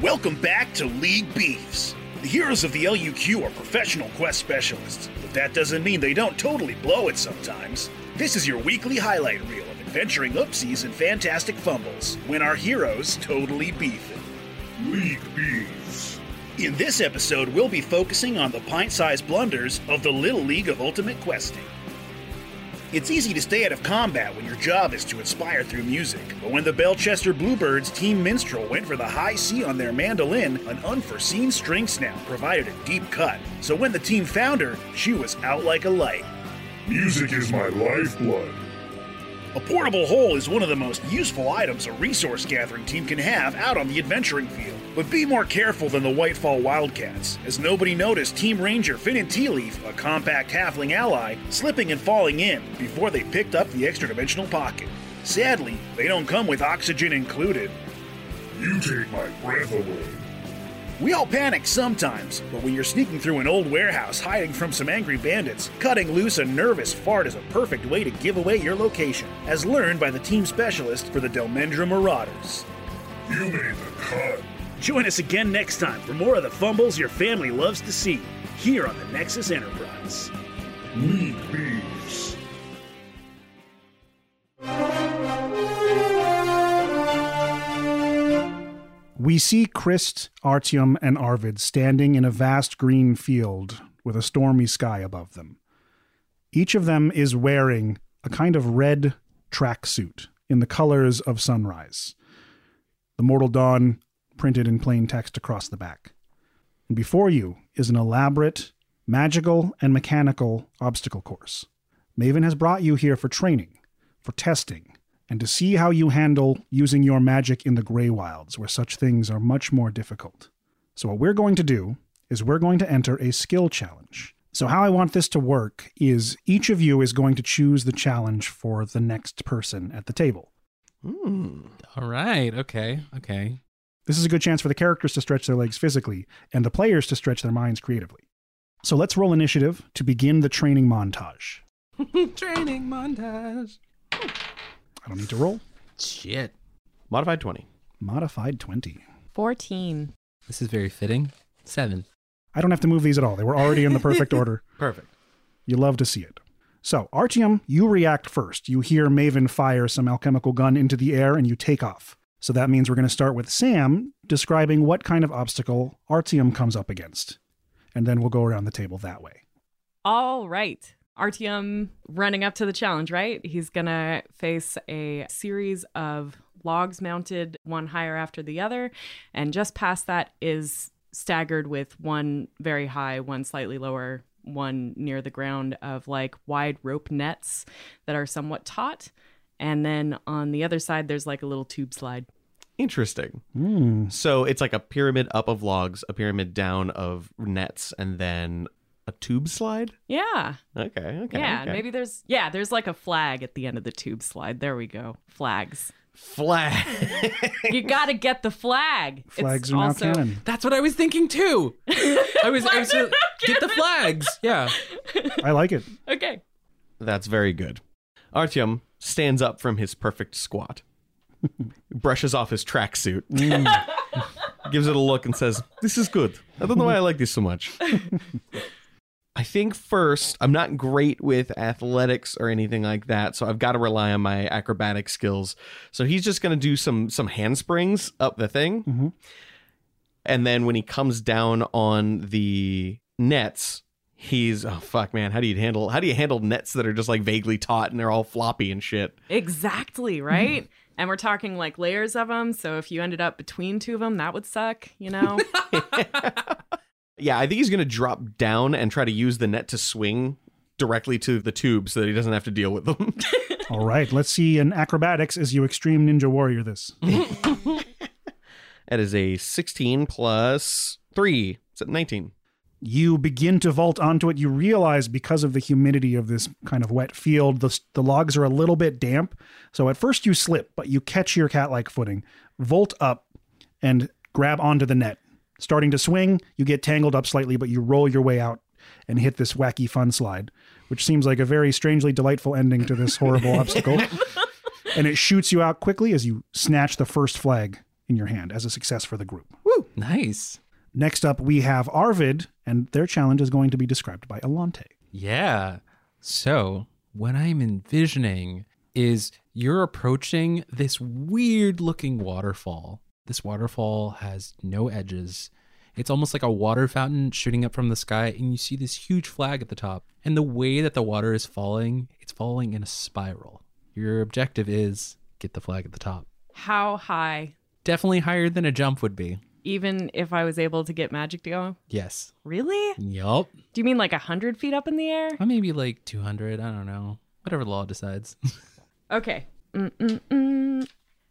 Welcome back to League Beefs. The heroes of the LUQ are professional quest specialists, but that doesn't mean they don't totally blow it sometimes. This is your weekly highlight reel adventuring oopsies and fantastic fumbles when our heroes totally beef it. League Beefs. In this episode, we'll be focusing on the pint sized blunders of the Little League of Ultimate Questing. It's easy to stay out of combat when your job is to inspire through music, but when the Belchester Bluebirds Team Minstrel went for the high C on their mandolin, an unforeseen string snap provided a deep cut. So when the team found her, she was out like a light. Music is my lifeblood. A portable hole is one of the most useful items a resource gathering team can have out on the adventuring field. But be more careful than the Whitefall Wildcats, as nobody noticed Team Ranger Finn and Tea Leaf, a compact halfling ally, slipping and falling in before they picked up the extra dimensional pocket. Sadly, they don't come with oxygen included. You take my breath away. We all panic sometimes, but when you're sneaking through an old warehouse hiding from some angry bandits, cutting loose a nervous fart is a perfect way to give away your location, as learned by the team specialist for the Delmendra Marauders. You made the cut. Join us again next time for more of the fumbles your family loves to see, here on the Nexus Enterprise. League Beefs. We see Chris, Artyom, and Arvid standing in a vast green field with a stormy sky above them. Each of them is wearing a kind of red tracksuit in the colors of sunrise. The Mortal Dawn printed in plain text across the back. And before you is an elaborate, magical, and mechanical obstacle course. Maven has brought you here for training, for testing, and to see how you handle using your magic in the Grey Wilds, where such things are much more difficult. So, what we're going to do is we're going to enter a skill challenge. So, how I want this to work is each of you is going to choose the challenge for the next person at the table. Hmm. All right. Okay. Okay. This is a good chance for the characters to stretch their legs physically and the players to stretch their minds creatively. So, let's roll initiative to begin the training montage. (laughs) Training montage. I don't need to roll. Shit. Modified 20. Modified 20. 14. This is very fitting. Seven. I don't have to move these at all. They were already in the perfect order. (laughs) Perfect. You love to see it. So, Artyom, you react first. You hear Maven fire some alchemical gun into the air and you take off. So that means we're going to start with Sam describing what kind of obstacle Artyom comes up against. And then we'll go around the table that way. All right. Artyom running up to the challenge, right? He's going to face a series of logs mounted one higher after the other. And just past that is staggered with one very high, one slightly lower, one near the ground of like wide rope nets that are somewhat taut. And then on the other side, there's like a little tube slide. Interesting. Hmm. So it's like a pyramid up of logs, a pyramid down of nets, and then a tube slide. Yeah. Okay. Okay. yeah. okay. Maybe there's, yeah, there's like a flag at the end of the tube slide. There we go. Flags. flag. (laughs) You got to get the flag. It's Flags are now also- canon. That's what I was thinking too. (laughs) I was, I was uh, get the flags. Yeah. I like it. Okay. That's very good. Artyom stands up from his perfect squat, (laughs) brushes off his tracksuit, gives it a look, and says, This is good. I don't know why I like this so much. I think first, I'm not great with athletics or anything like that, so I've got to rely on my acrobatic skills. So he's just going to do some some handsprings up the thing, Mhm. and then when he comes down on the nets, he's oh fuck man, how do you handle how do you handle nets that are just like vaguely taut and they're all floppy and shit? Exactly, (laughs) right? and we're talking like layers of them. So if you ended up between two of them, that would suck, you know? (laughs) Yeah, I think he's going to drop down and try to use the net to swing directly to the tube so that he doesn't have to deal with them. (laughs) All right, let's see an acrobatics as you extreme ninja warrior this. that is a 16 plus 3. It's at 19. You begin to vault onto it. You realize because of the humidity of this kind of wet field, the, the logs are a little bit damp. So at first you slip, but you catch your cat like footing, vault up, and grab onto the net. Starting to swing, you get tangled up slightly, but you roll your way out and hit this wacky fun slide, which seems like a very strangely delightful ending to this horrible (laughs) obstacle. And it shoots you out quickly as you snatch the first flag in your hand as a success for the group. Nice. Next up, we have Arvid, and their challenge is going to be described by Alante. Yeah. So, what I'm envisioning is you're approaching this weird looking waterfall. This waterfall has no edges. It's almost like a water fountain shooting up from the sky, and you see this huge flag at the top. And the way that the water is falling, it's falling in a spiral. Your objective is get the flag at the top. How high? Definitely higher than a jump would be. Even if I was able to get magic to go? Yes. Really? Yup. Do you mean like a hundred feet up in the air? Or maybe like 200. I don't know. Whatever the law decides. (laughs) Okay. Mm-mm-mm.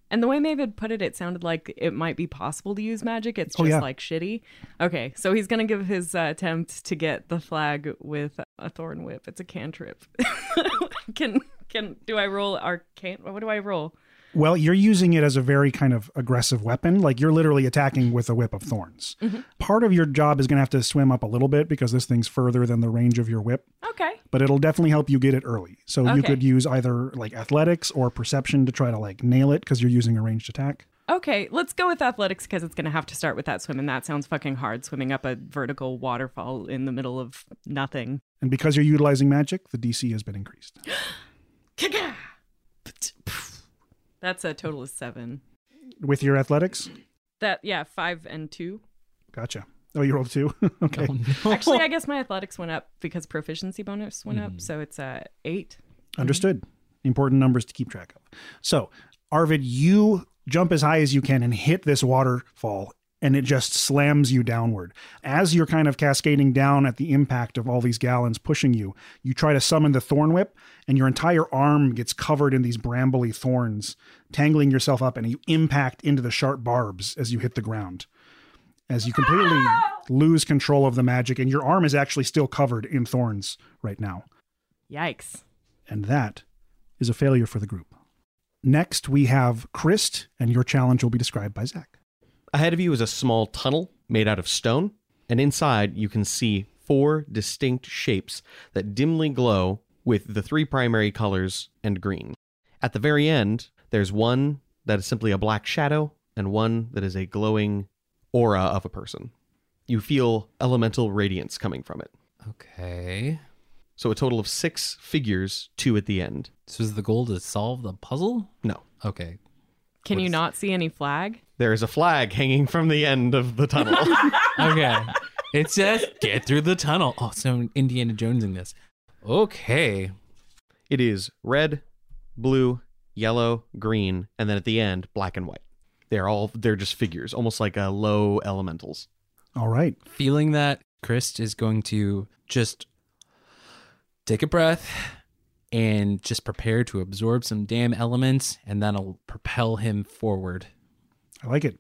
And the way Maven put it, it sounded like it might be possible to use magic. It's Oh, just yeah. like shitty. Okay, so he's gonna give his uh, attempt to get the flag with a thorn whip. It's a cantrip. (laughs) can can do I roll arcane? What do I roll? Well, you're using it as a very kind of aggressive weapon. Like you're literally attacking with a whip of thorns. Mm-hmm. Part of your job is going to have to swim up a little bit because this thing's further than the range of your whip, Okay. but it'll definitely help you get it early. So you could use either like athletics or perception to try to like nail it because you're using a ranged attack. Okay, let's go with athletics because it's going to have to start with that swim, and that sounds fucking hard. Swimming up a vertical waterfall in the middle of nothing. And because you're utilizing magic, the DC has been increased. (gasps) That's a total of seven. With your athletics? That yeah, five and two. Gotcha. Oh, you rolled two. (laughs) okay. Actually, I (laughs) guess my athletics went up because proficiency bonus went up, so it's uh, eight. Understood. Important numbers to keep track of. So, Arvid, you jump as high as you can and hit this waterfall, and it just slams you downward. As you're kind of cascading down at the impact of all these gallons pushing you, you try to summon the thorn whip, and your entire arm gets covered in these brambly thorns, tangling yourself up, and you impact into the sharp barbs as you hit the ground. As you completely lose control of the magic, and your arm is actually still covered in thorns right now. Yikes! And that is a failure for the group. Next, we have Chris, and your challenge will be described by Zach. Ahead of you is a small tunnel made out of stone, and inside you can see four distinct shapes that dimly glow with the three primary colors and green. At the very end, there's one that is simply a black shadow, and one that is a glowing aura of a person. You feel elemental radiance coming from it. Okay. So a total of six figures, two at the end. So is the goal to solve the puzzle? No. Okay. Can you not see any flag? There is a flag hanging from the end of the tunnel. (laughs) Okay. it says get through the tunnel. Oh, so Indiana Jonesing this. Okay. It is red, blue, yellow, green, and then at the end, black and white. They're all they're just figures, almost like uh, low elementals. All right. Feeling that, Chris is going to just take a breath and just prepare to absorb some damn elements, and that'll propel him forward. I like it.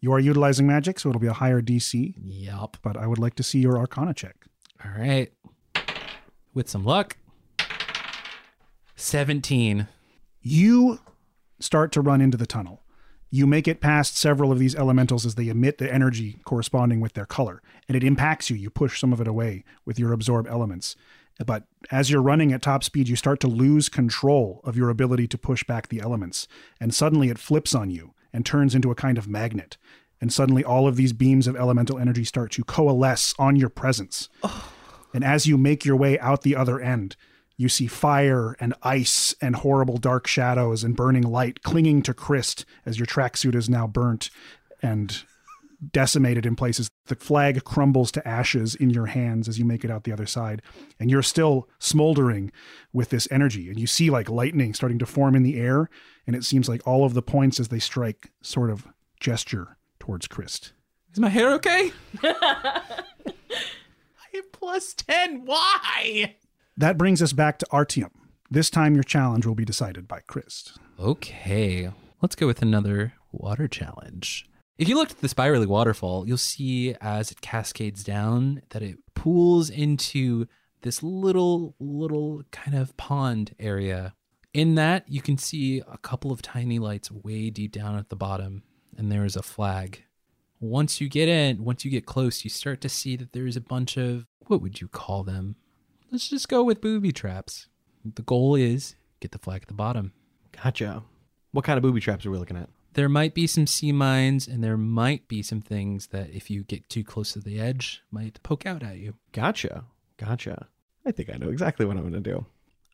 You are utilizing magic, so it'll be a higher DC. Yup. But I would like to see your Arcana check. All right. With some luck, 17. You start to run into the tunnel. You make it past several of these elementals as they emit the energy corresponding with their color, and it impacts you. You push some of it away with your absorb elements. But as you're running at top speed, you start to lose control of your ability to push back the elements. And suddenly it flips on you and turns into a kind of magnet. And suddenly all of these beams of elemental energy start to coalesce on your presence. Oh. And as you make your way out the other end, you see fire and ice and horrible dark shadows and burning light clinging to Chris as your tracksuit is now burnt and decimated in places. The flag crumbles to ashes in your hands as you make it out the other side. And you're still smoldering with this energy. And you see like lightning starting to form in the air. And it seems like all of the points as they strike sort of gesture towards Chris. Is my hair okay? (laughs) I have plus 10. Why? That brings us back to Artyom. This time your challenge will be decided by Chris. Okay, let's go with another water challenge. If you look at the spirally waterfall, you'll see as it cascades down that it pools into this little, little kind of pond area. In that, you can see a couple of tiny lights way deep down at the bottom, and there is a flag. Once you get in, once you get close, you start to see that there's a bunch of what would you call them? Let's just go with booby traps. The goal is get the flag at the bottom. Gotcha. What kind of booby traps are we looking at? There might be some sea mines, and there might be some things that, if you get too close to the edge, might poke out at you. Gotcha. Gotcha. I think I know exactly what I'm going to do.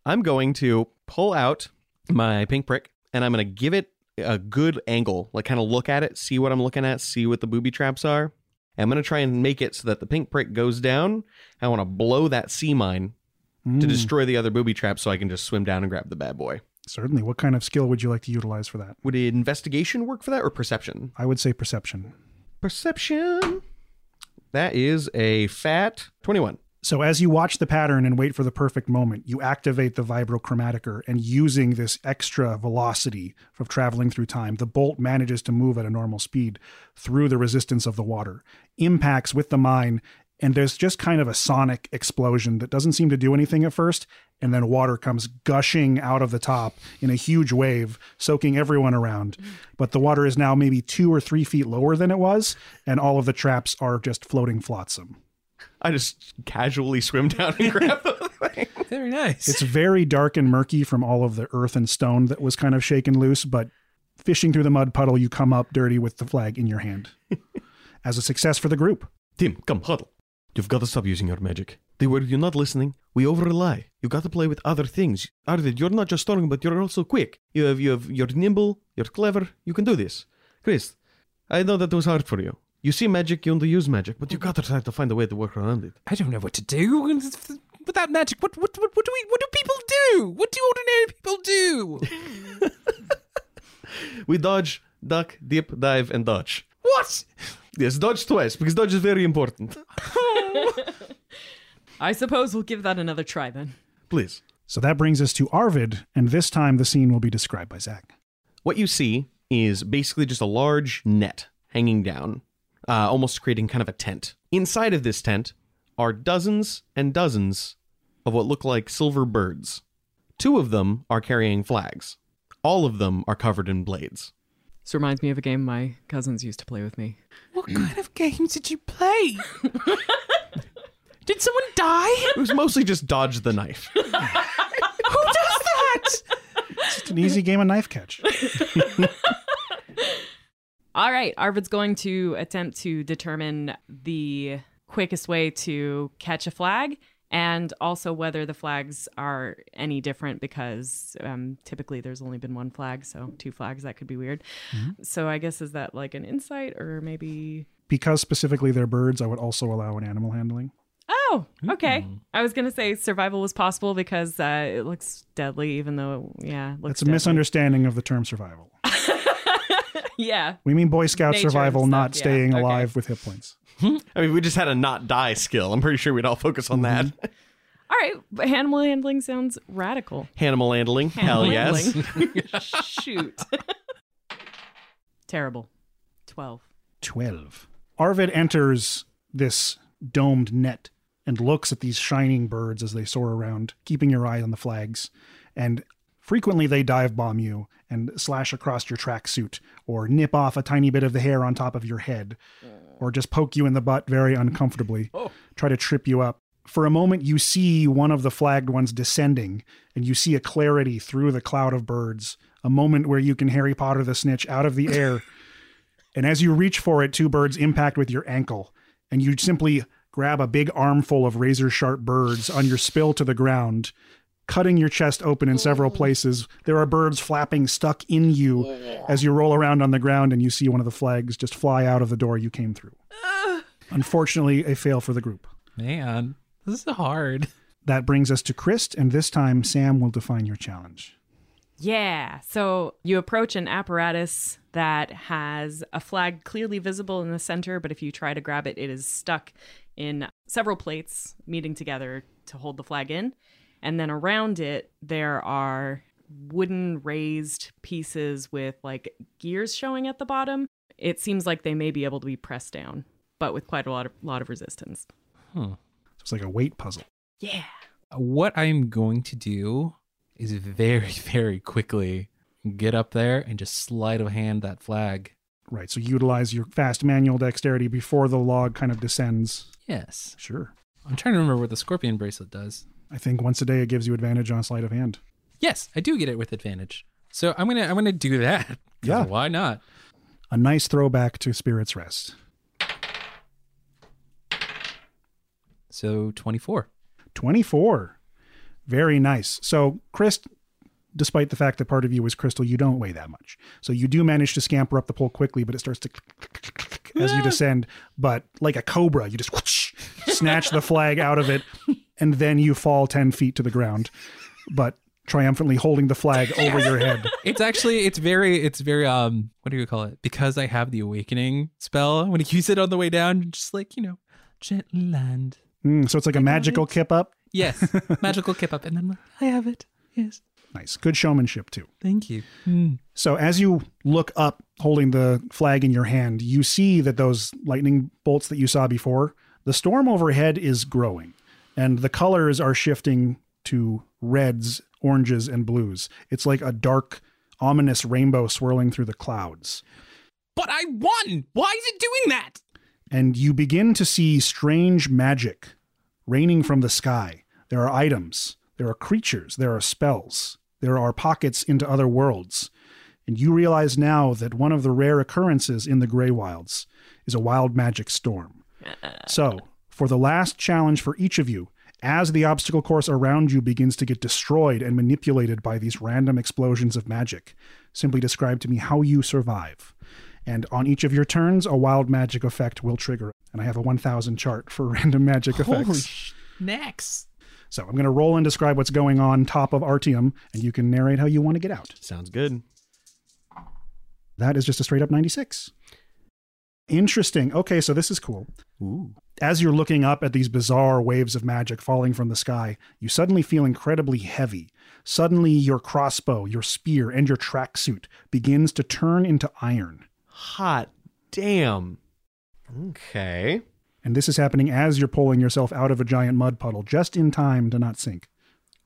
I'm going to pull out my pink prick and I'm going to give it a good angle, like kind of look at it, see what I'm looking at, see what the booby traps are. I'm going to try and make it so that the pink prick goes down. I want to blow that sea mine to Mm. destroy the other booby traps so I can just swim down and grab the bad boy. Certainly. What kind of skill would you like to utilize for that? Would investigation work for that or perception? I would say perception. Perception. That is a fat 21. So as you watch the pattern and wait for the perfect moment, you activate the vibrochromaticor and using this extra velocity of traveling through time, the bolt manages to move at a normal speed through the resistance of the water, impacts with the mine, and there's just kind of a sonic explosion that doesn't seem to do anything at first, and then water comes gushing out of the top in a huge wave, soaking everyone around. Mm. But the water is now maybe two or three feet lower than it was, and all of the traps are just floating flotsam. I just casually swim down and grab the (laughs) thing. Very nice. It's very dark and murky from all of the earth and stone that was kind of shaken loose, but fishing through the mud puddle, you come up dirty with the flag in your hand. (laughs) As a success for the group. Tim, come, huddle. You've got to stop using your magic. They were you're not listening. We over rely. You got to play with other things. Arvid, you're not just strong, but you're also quick. You have you have you're nimble, you're clever, you can do this. Chris, I know that was hard for you. You see magic, you only use magic, but you got to try to find a way to work around it. I don't know what to do without magic. What what what, what do we what do people do? What do ordinary people do? (laughs) We dodge, duck, dip, dive, and dodge. what? Yes, dodge twice because dodge is very important. (laughs) I suppose we'll give that another try then. Please. So that brings us to Arvid, and this time the scene will be described by Zach. What you see is basically just a large net hanging down, uh, almost creating kind of a tent. Inside of this tent are dozens and dozens of what look like silver birds. Two of them are carrying flags. All of them are covered in blades. This reminds me of a game my cousins used to play with me. What kind of games did you play? did someone die? It was mostly just dodge the knife. Who does that? It's just an easy game of knife catch. All right, Arvid's going to attempt to determine the quickest way to catch a flag and also whether the flags are any different because um, typically there's only been one flag, so two flags, that could be weird. So I guess is that like an insight or maybe. Because specifically they're birds, I would also allow an animal handling. Oh, okay. I was going to say survival was possible because uh, it looks deadly, even though, yeah, it looks That's a deadly. misunderstanding of the term survival. (laughs) yeah. We mean Boy Scout Nature survival, stuff, not yeah, staying okay. alive with hit points. I mean, we just had a not die skill. I'm pretty sure we'd all focus on that. Mm-hmm. All right, but animal handling sounds radical. Animal handling. Hell Animal yes. handling. (laughs) Shoot. Terrible. 12. 12. Arvid enters this domed net and looks at these shining birds as they soar around, keeping your eye on the flags. And frequently they dive bomb you and slash across your tracksuit, or nip off a tiny bit of the hair on top of your head, or just poke you in the butt very uncomfortably, oh. try to trip you up. For a moment, you see one of the flagged ones descending, and you see a clarity through the cloud of birds, a moment where you can Harry Potter the snitch out of the (laughs) air. And as you reach for it, two birds impact with your ankle, and you simply grab a big armful of razor sharp birds on your spill to the ground, cutting your chest open in several mm. places. There are birds flapping stuck in you as you roll around on the ground, and you see one of the flags just fly out of the door you came through. Unfortunately, a fail for the group. Man, this is hard. That brings us to Chris, and this time Sam will define your challenge. Yeah. So you approach an apparatus that has a flag clearly visible in the center, but if you try to grab it, it is stuck in several plates meeting together to hold the flag in. And then around it, there are wooden raised pieces with like gears showing at the bottom. It seems like they may be able to be pressed down, but with quite a lot of lot of resistance. Huh. So it's like a weight puzzle. Yeah. What I'm going to do is very, (laughs) very quickly get up there and just sleight of hand that flag. Right. So utilize your fast manual dexterity before the log kind of descends. Yes. Sure. I'm trying to remember what the scorpion bracelet does. I think once a day it gives you advantage on sleight of hand. Yes, I do get it with advantage. So I'm gonna I'm gonna do that. (laughs) Yeah. Why not? A nice throwback to Spirit's Rest. So 24. 24. Very nice. So, Chris, despite the fact that part of you is crystal, you don't weigh that much. So you do manage to scamper up the pole quickly, but it starts to (laughs) as you descend. But like a cobra, you just whoosh, (laughs) snatch the flag out of it, and then you fall 10 feet to the ground, but triumphantly holding the flag over your head. (laughs) It's actually it's very it's very um what do you call it? Because I have the awakening spell. When you use it on the way down, just like you know, gently land. Mm, so it's like a magical kip up. Yes, (laughs) magical kip up, and then I have it. Yes, Nice. Good showmanship, too. thank you. Mm. So as you look up holding the flag in your hand, you see that those lightning bolts that you saw before, the storm overhead is growing and the colors are shifting to reds, oranges, and blues. It's like a dark, ominous rainbow swirling through the clouds. But I won. Why is it doing that? And you begin to see strange magic raining from the sky. There are items, there are creatures, there are spells, there are pockets into other worlds. And you realize now that one of the rare occurrences in the Grey Wilds is a wild magic storm. Uh-uh. So, for the last challenge for each of you, as the obstacle course around you begins to get destroyed and manipulated by these random explosions of magic, simply describe to me how you survive. And on each of your turns, a wild magic effect will trigger. And I have a 1000 chart for (laughs) random magic effects. Holy sh- Next. So I'm going to roll and describe what's going on top of Artyom, and you can narrate how you want to get out. Sounds good. That is just a straight up 96. Interesting. Okay, so this is cool. Ooh. As you're looking up at these bizarre waves of magic falling from the sky, you suddenly feel incredibly heavy. Suddenly, your crossbow, your spear, and your tracksuit begins to turn into iron. Hot damn. Okay. And this is happening as you're pulling yourself out of a giant mud puddle, just in time to not sink.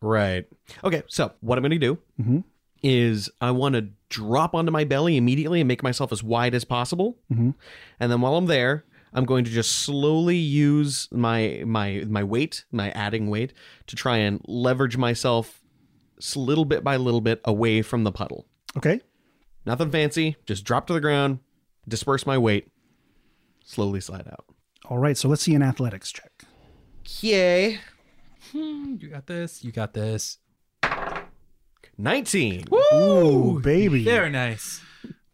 Right. Okay, so what I'm going to do Mhm. Is I want to drop onto my belly immediately and make myself as wide as possible. Mhm. And then while I'm there, I'm going to just slowly use my my my weight, my adding weight, to try and leverage myself little bit by little bit away from the puddle. Okay. Nothing fancy. Just drop to the ground, disperse my weight, slowly slide out. All right, so let's see an athletics check. Yay! Hmm, you got this. You got this. 19. Ooh, baby. Very nice.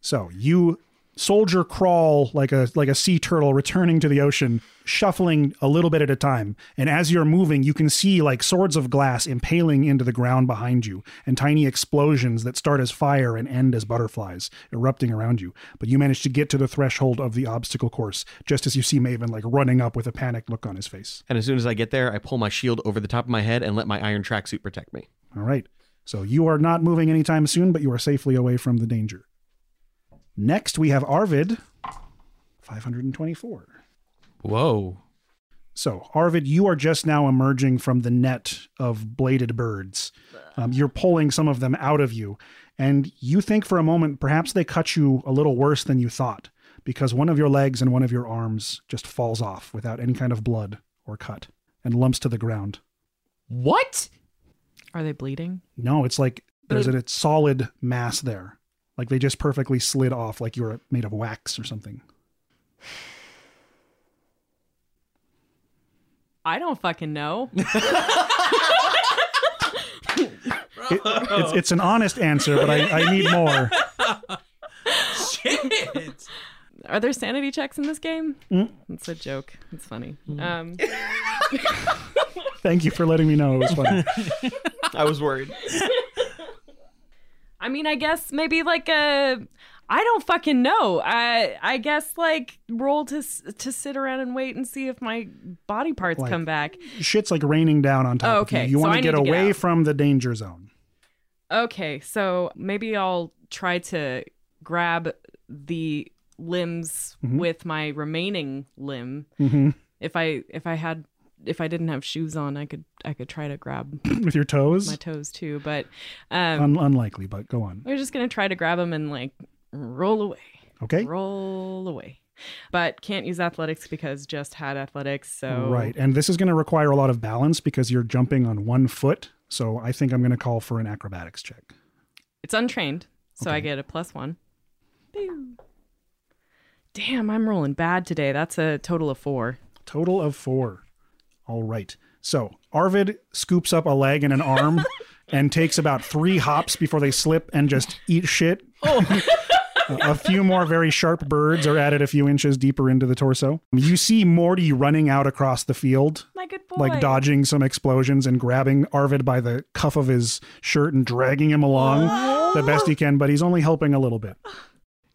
So you soldier crawl like a like a sea turtle returning to the ocean, shuffling a little bit at a time. And as you're moving, you can see like swords of glass impaling into the ground behind you, and tiny explosions that start as fire and end as butterflies erupting around you. But you manage to get to the threshold of the obstacle course just as you see Maven like running up with a panicked look on his face. And as soon as I get there, I pull my shield over the top of my head and let my iron tracksuit protect me. All right. So you are not moving anytime soon, but you are safely away from the danger. Next, we have Arvid, 524. Whoa. So, Arvid, you are just now emerging from the net of bladed birds. Um, you're pulling some of them out of you, and you think for a moment perhaps they cut you a little worse than you thought, because one of your legs and one of your arms just falls off without any kind of blood or cut and lumps to the ground. What? Are they bleeding? No, it's like there's a solid mass there. Like they just perfectly slid off, like you were made of wax or something. I don't fucking know. (laughs) It- it's, it's an honest answer, but I, I need more. Shit. Are there sanity checks in this game? Mm. It's a joke. It's funny. Um, (laughs) Thank you for letting me know. It was funny. (laughs) I was worried. (laughs) I mean, I guess maybe like a. I don't fucking know. I I guess like roll to to sit around and wait and see if my body parts Like- come back. Shit's like raining down on top Oh, of you. okay. You So want to get away out. from the danger zone. Okay, so maybe I'll try to grab the limbs Mhm. with my remaining limb. hmm If I if I had if I didn't have shoes on, I could I could try to grab (clears throat) With your toes? my toes too. But um, Un- unlikely, but go on. we're just gonna try to grab them and like roll away. Okay. Roll away. But can't use athletics because just had athletics. So Right. And this is going to require a lot of balance because you're jumping on one foot. So I think I'm going to call for an acrobatics check. It's untrained, so I get a plus one. Pew. Damn, I'm rolling bad today. That's a total of four. Total of four. All right. So Arvid scoops up a leg and an arm (laughs) and takes about three hops before they slip and just eat shit. (laughs) Oh. a a few more very sharp birds are added a few inches deeper into the torso. You see Morty running out across the field, My good boy. like dodging some explosions and grabbing Arvid by the cuff of his shirt and dragging him along oh. the best he can, but he's only helping a little bit. (laughs)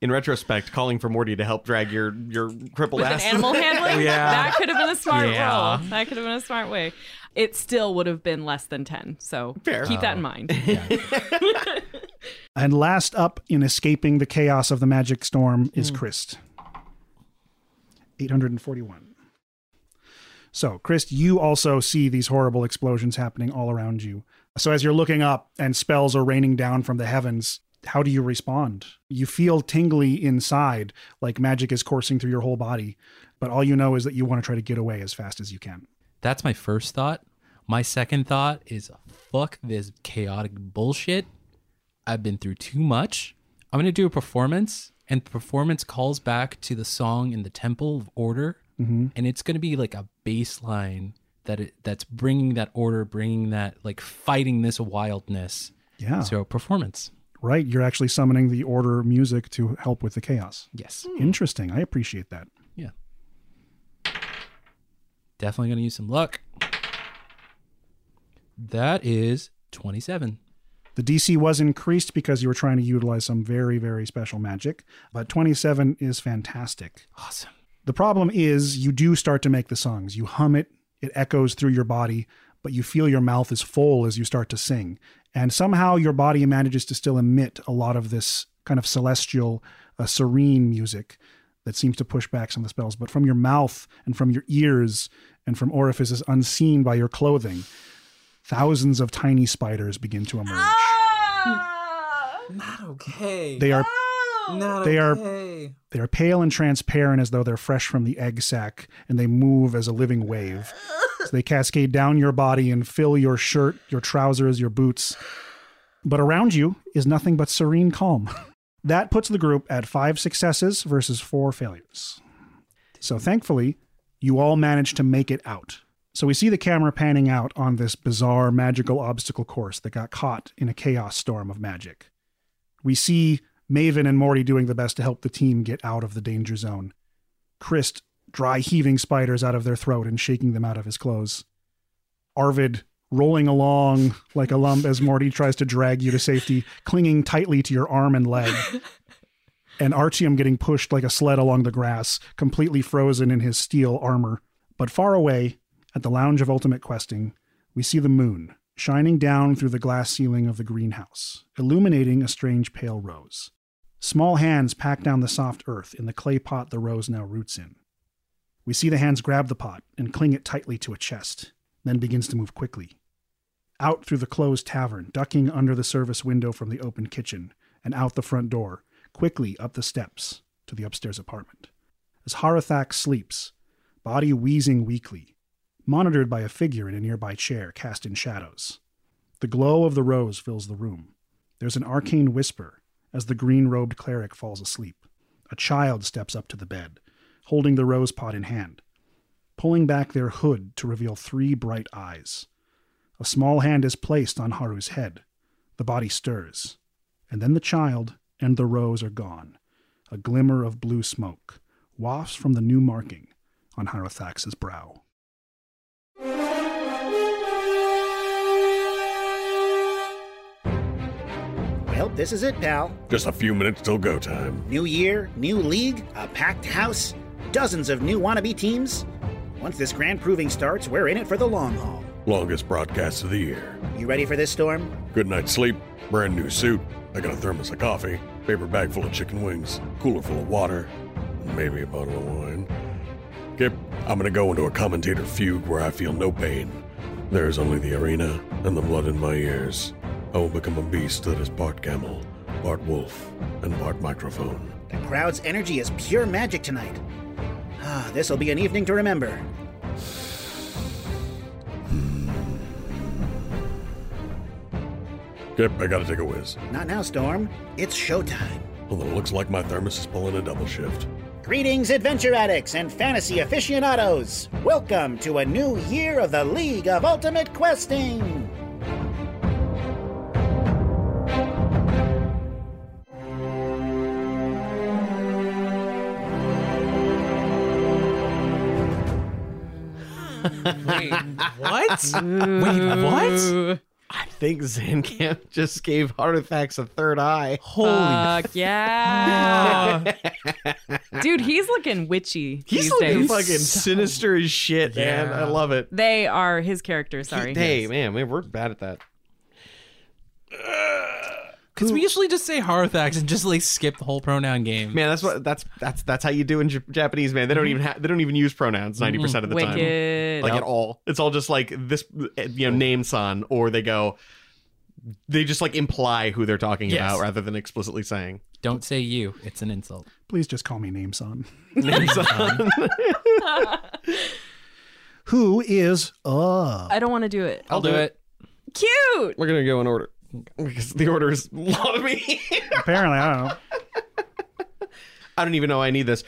In retrospect, calling for Morty to help drag your your crippled With an ass. animal handling? (laughs) Yeah. That could have been a smart Yeah. roll. That could have been a smart way. It still would have been less than 10. So Fair. keep that in oh. mind. (laughs) (laughs) And last up in escaping the chaos of the magic storm is hmm. Chris. 841. So, Chris, you also see these horrible explosions happening all around you. So, as you're looking up and spells are raining down from the heavens, how do you respond? You feel tingly inside, like magic is coursing through your whole body, but all you know is that you want to try to get away as fast as you can. That's my first thought. My second thought is fuck this chaotic bullshit. I've been through too much. I'm going to do a performance, and the performance calls back to the song in the Temple of Order. Mhm. And it's going to be like a baseline that it, that's bringing that order, bringing that, like fighting this wildness. Yeah. So, performance. Right? You're actually summoning the order music to help with the chaos. Yes. Hmm. Interesting. I appreciate that. Yeah. Definitely going to use some luck. That is 27. The DC was increased because you were trying to utilize some very, very special magic, but 27 is fantastic. Awesome. The problem is you do start to make the songs. You hum it, it echoes through your body, but you feel your mouth is full as you start to sing. And somehow your body manages to still emit a lot of this kind of celestial, uh, serene music that seems to push back some of the spells. But from your mouth and from your ears and from orifices unseen by your clothing, thousands of tiny spiders begin to emerge. (laughs) Not okay. They are Not they are they are pale and transparent as though they're fresh from the egg sac, and they move as a living wave. (laughs) They cascade down your body and fill your shirt, your trousers, your boots. But around you is nothing but serene calm. (laughs) That puts the group at five successes versus four failures. So thankfully, you all managed to make it out. So we see the camera panning out on this bizarre magical obstacle course that got caught in a chaos storm of magic. We see Maven and Morty doing the best to help the team get out of the danger zone. Chris dry heaving spiders out of their throat and shaking them out of his clothes. Arvid rolling along like a lump as Morty tries to drag you to safety, clinging tightly to your arm and leg. (laughs) and Artyom getting pushed like a sled along the grass, completely frozen in his steel armor. But far away, at the lounge of Ultimate Questing, we see the moon shining down through the glass ceiling of the greenhouse, illuminating a strange pale rose. Small hands pack down the soft earth in the clay pot the rose now roots in. We see the hands grab the pot and cling it tightly to a chest, then begins to move quickly. Out through the closed tavern, ducking under the service window from the open kitchen, and out the front door, quickly up the steps to the upstairs apartment. As Harathak sleeps, body wheezing weakly, monitored by a figure in a nearby chair cast in shadows. The glow of the rose fills the room. There's an arcane whisper as the green robed cleric falls asleep. A child steps up to the bed, holding the rose pot in hand, pulling back their hood to reveal three bright eyes. A small hand is placed on Haru's head. The body stirs, and then the child and the rose are gone. A glimmer of blue smoke wafts from the new marking on Harothax's brow. Well, this is it, pal. Just a few minutes till go time. New year, new league, a packed house, dozens of new wannabe teams. Once this grand proving starts, we're in it for the long haul. Longest broadcast of the year. You ready for this storm? Good night's sleep, brand new suit. I got a thermos of coffee, paper bag full of chicken wings, cooler full of water, maybe a bottle of wine. Kip, I'm gonna go into a commentator fugue where I feel no pain. There is only the arena and the blood in my ears. I will become a beast that is part camel, part wolf, and part microphone. The crowd's energy is pure magic tonight. Ah, this'll be an evening to remember. Kip, I gotta take a whiz. Not now, Storm. It's showtime. Well, it looks like my thermos is pulling a double shift. Greetings, adventure addicts and fantasy aficionados! Welcome to a new year of the League of Ultimate Questing! Wait, what? Wait, what? I think Zankamp just gave Artifacts a third eye. Holy Fuck (laughs) yeah. (laughs) Dude, he's looking witchy He's these looking days. fucking sinister as shit, man. I love it. They are his characters, sorry. Hey, man, man, we're bad at that. Because we usually just say Harthax and just like skip the whole pronoun game. Man, that's what that's that's that's how you do in J- Japanese, man. They don't even ha- they don't even use pronouns ninety percent of the time, like Yep. at all. It's all just like this, you know, name son, or they go, they just like imply who they're talking Yes. about rather than explicitly saying Don't say you. It's an insult. Please just call me name son. (laughs) name son. (laughs) Who is uh I don't want to do it. I'll do it. Cute. We're gonna go in order because the orders is a lot of me. apparently I don't know. (laughs) I don't even know I need this.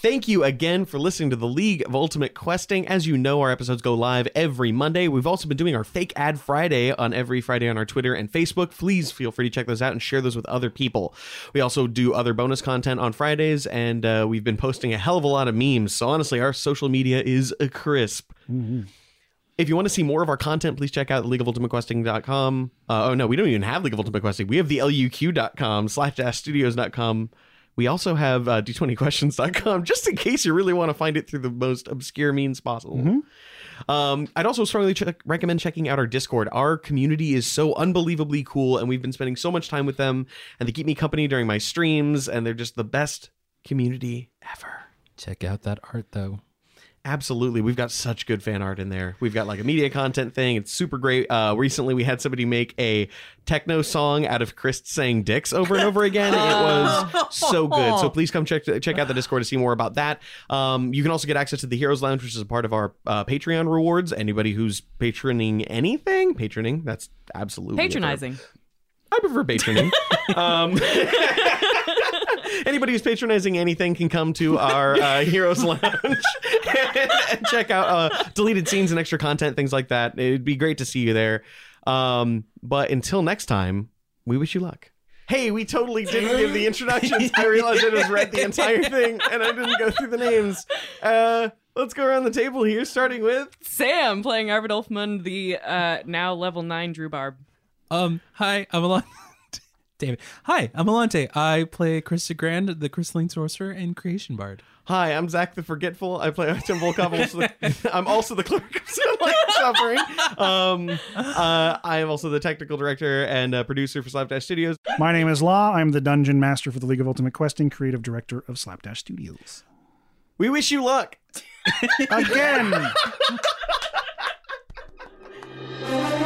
Thank you again for listening to the League of Ultimate Questing. As you know, our episodes go live every Monday. We've also been doing our Fake Ad Friday on every Friday on our Twitter and Facebook. Please feel free to check those out and share those with other people. We also do other bonus content on Fridays, and uh, we've been posting a hell of a lot of memes. So honestly, our social media is a crisp. If you want to see more of our content, please check out leagueofultimatequesting.com. Uh, oh, no, we don't even have League of Ultimate Questing. We have the luq.com slapdash studios.com. We also have uh, d20questions.com just in case you really want to find it through the most obscure means possible. Um, I'd also strongly check, recommend checking out our Discord. Our community is so unbelievably cool, and we've been spending so much time with them, and they keep me company during my streams, and they're just the best community ever. Check out that art though. Absolutely. We've got such good fan art in there. We've got like a media content thing. It's super great. Uh, recently, we had somebody make a techno song out of Chris saying dicks over and over again. It was so good. So please come check check out the Discord to see more about that. Um, you can also get access to the Heroes Lounge, which is a part of our uh, Patreon rewards. Anybody who's patroning anything, patroning, that's absolutely. Patronizing. I prefer patroning. (laughs) um, (laughs) anybody who's patronizing anything can come to our uh, (laughs) Heroes Lounge (laughs) and check out uh, deleted scenes and extra content, things like that. It'd be great to see you there. Um, but until next time, we wish you luck. hey, we totally didn't give the introductions. I realized I just read the entire thing and I didn't go through the names. Uh, let's go around the table here, starting with Sam playing Arvid Ulfmund, the uh, now level nine Drew Barb. Um, hi, I'm Alante. (laughs) David. Hi, I'm Alante. I play Krista Grand, the crystalline sorcerer and creation bard. Hi, I'm Zach the Forgetful. I play (laughs) Artyom Volkov. (laughs) I'm also the, I'm also the cleric of Sunlight Suffering. Um, uh, I am also the technical director and uh, producer for Slapdash Studios. My name is Law. I'm the dungeon master for the League of Ultimate Questing, creative director of Slapdash Studios. We wish you luck. Again. (laughs)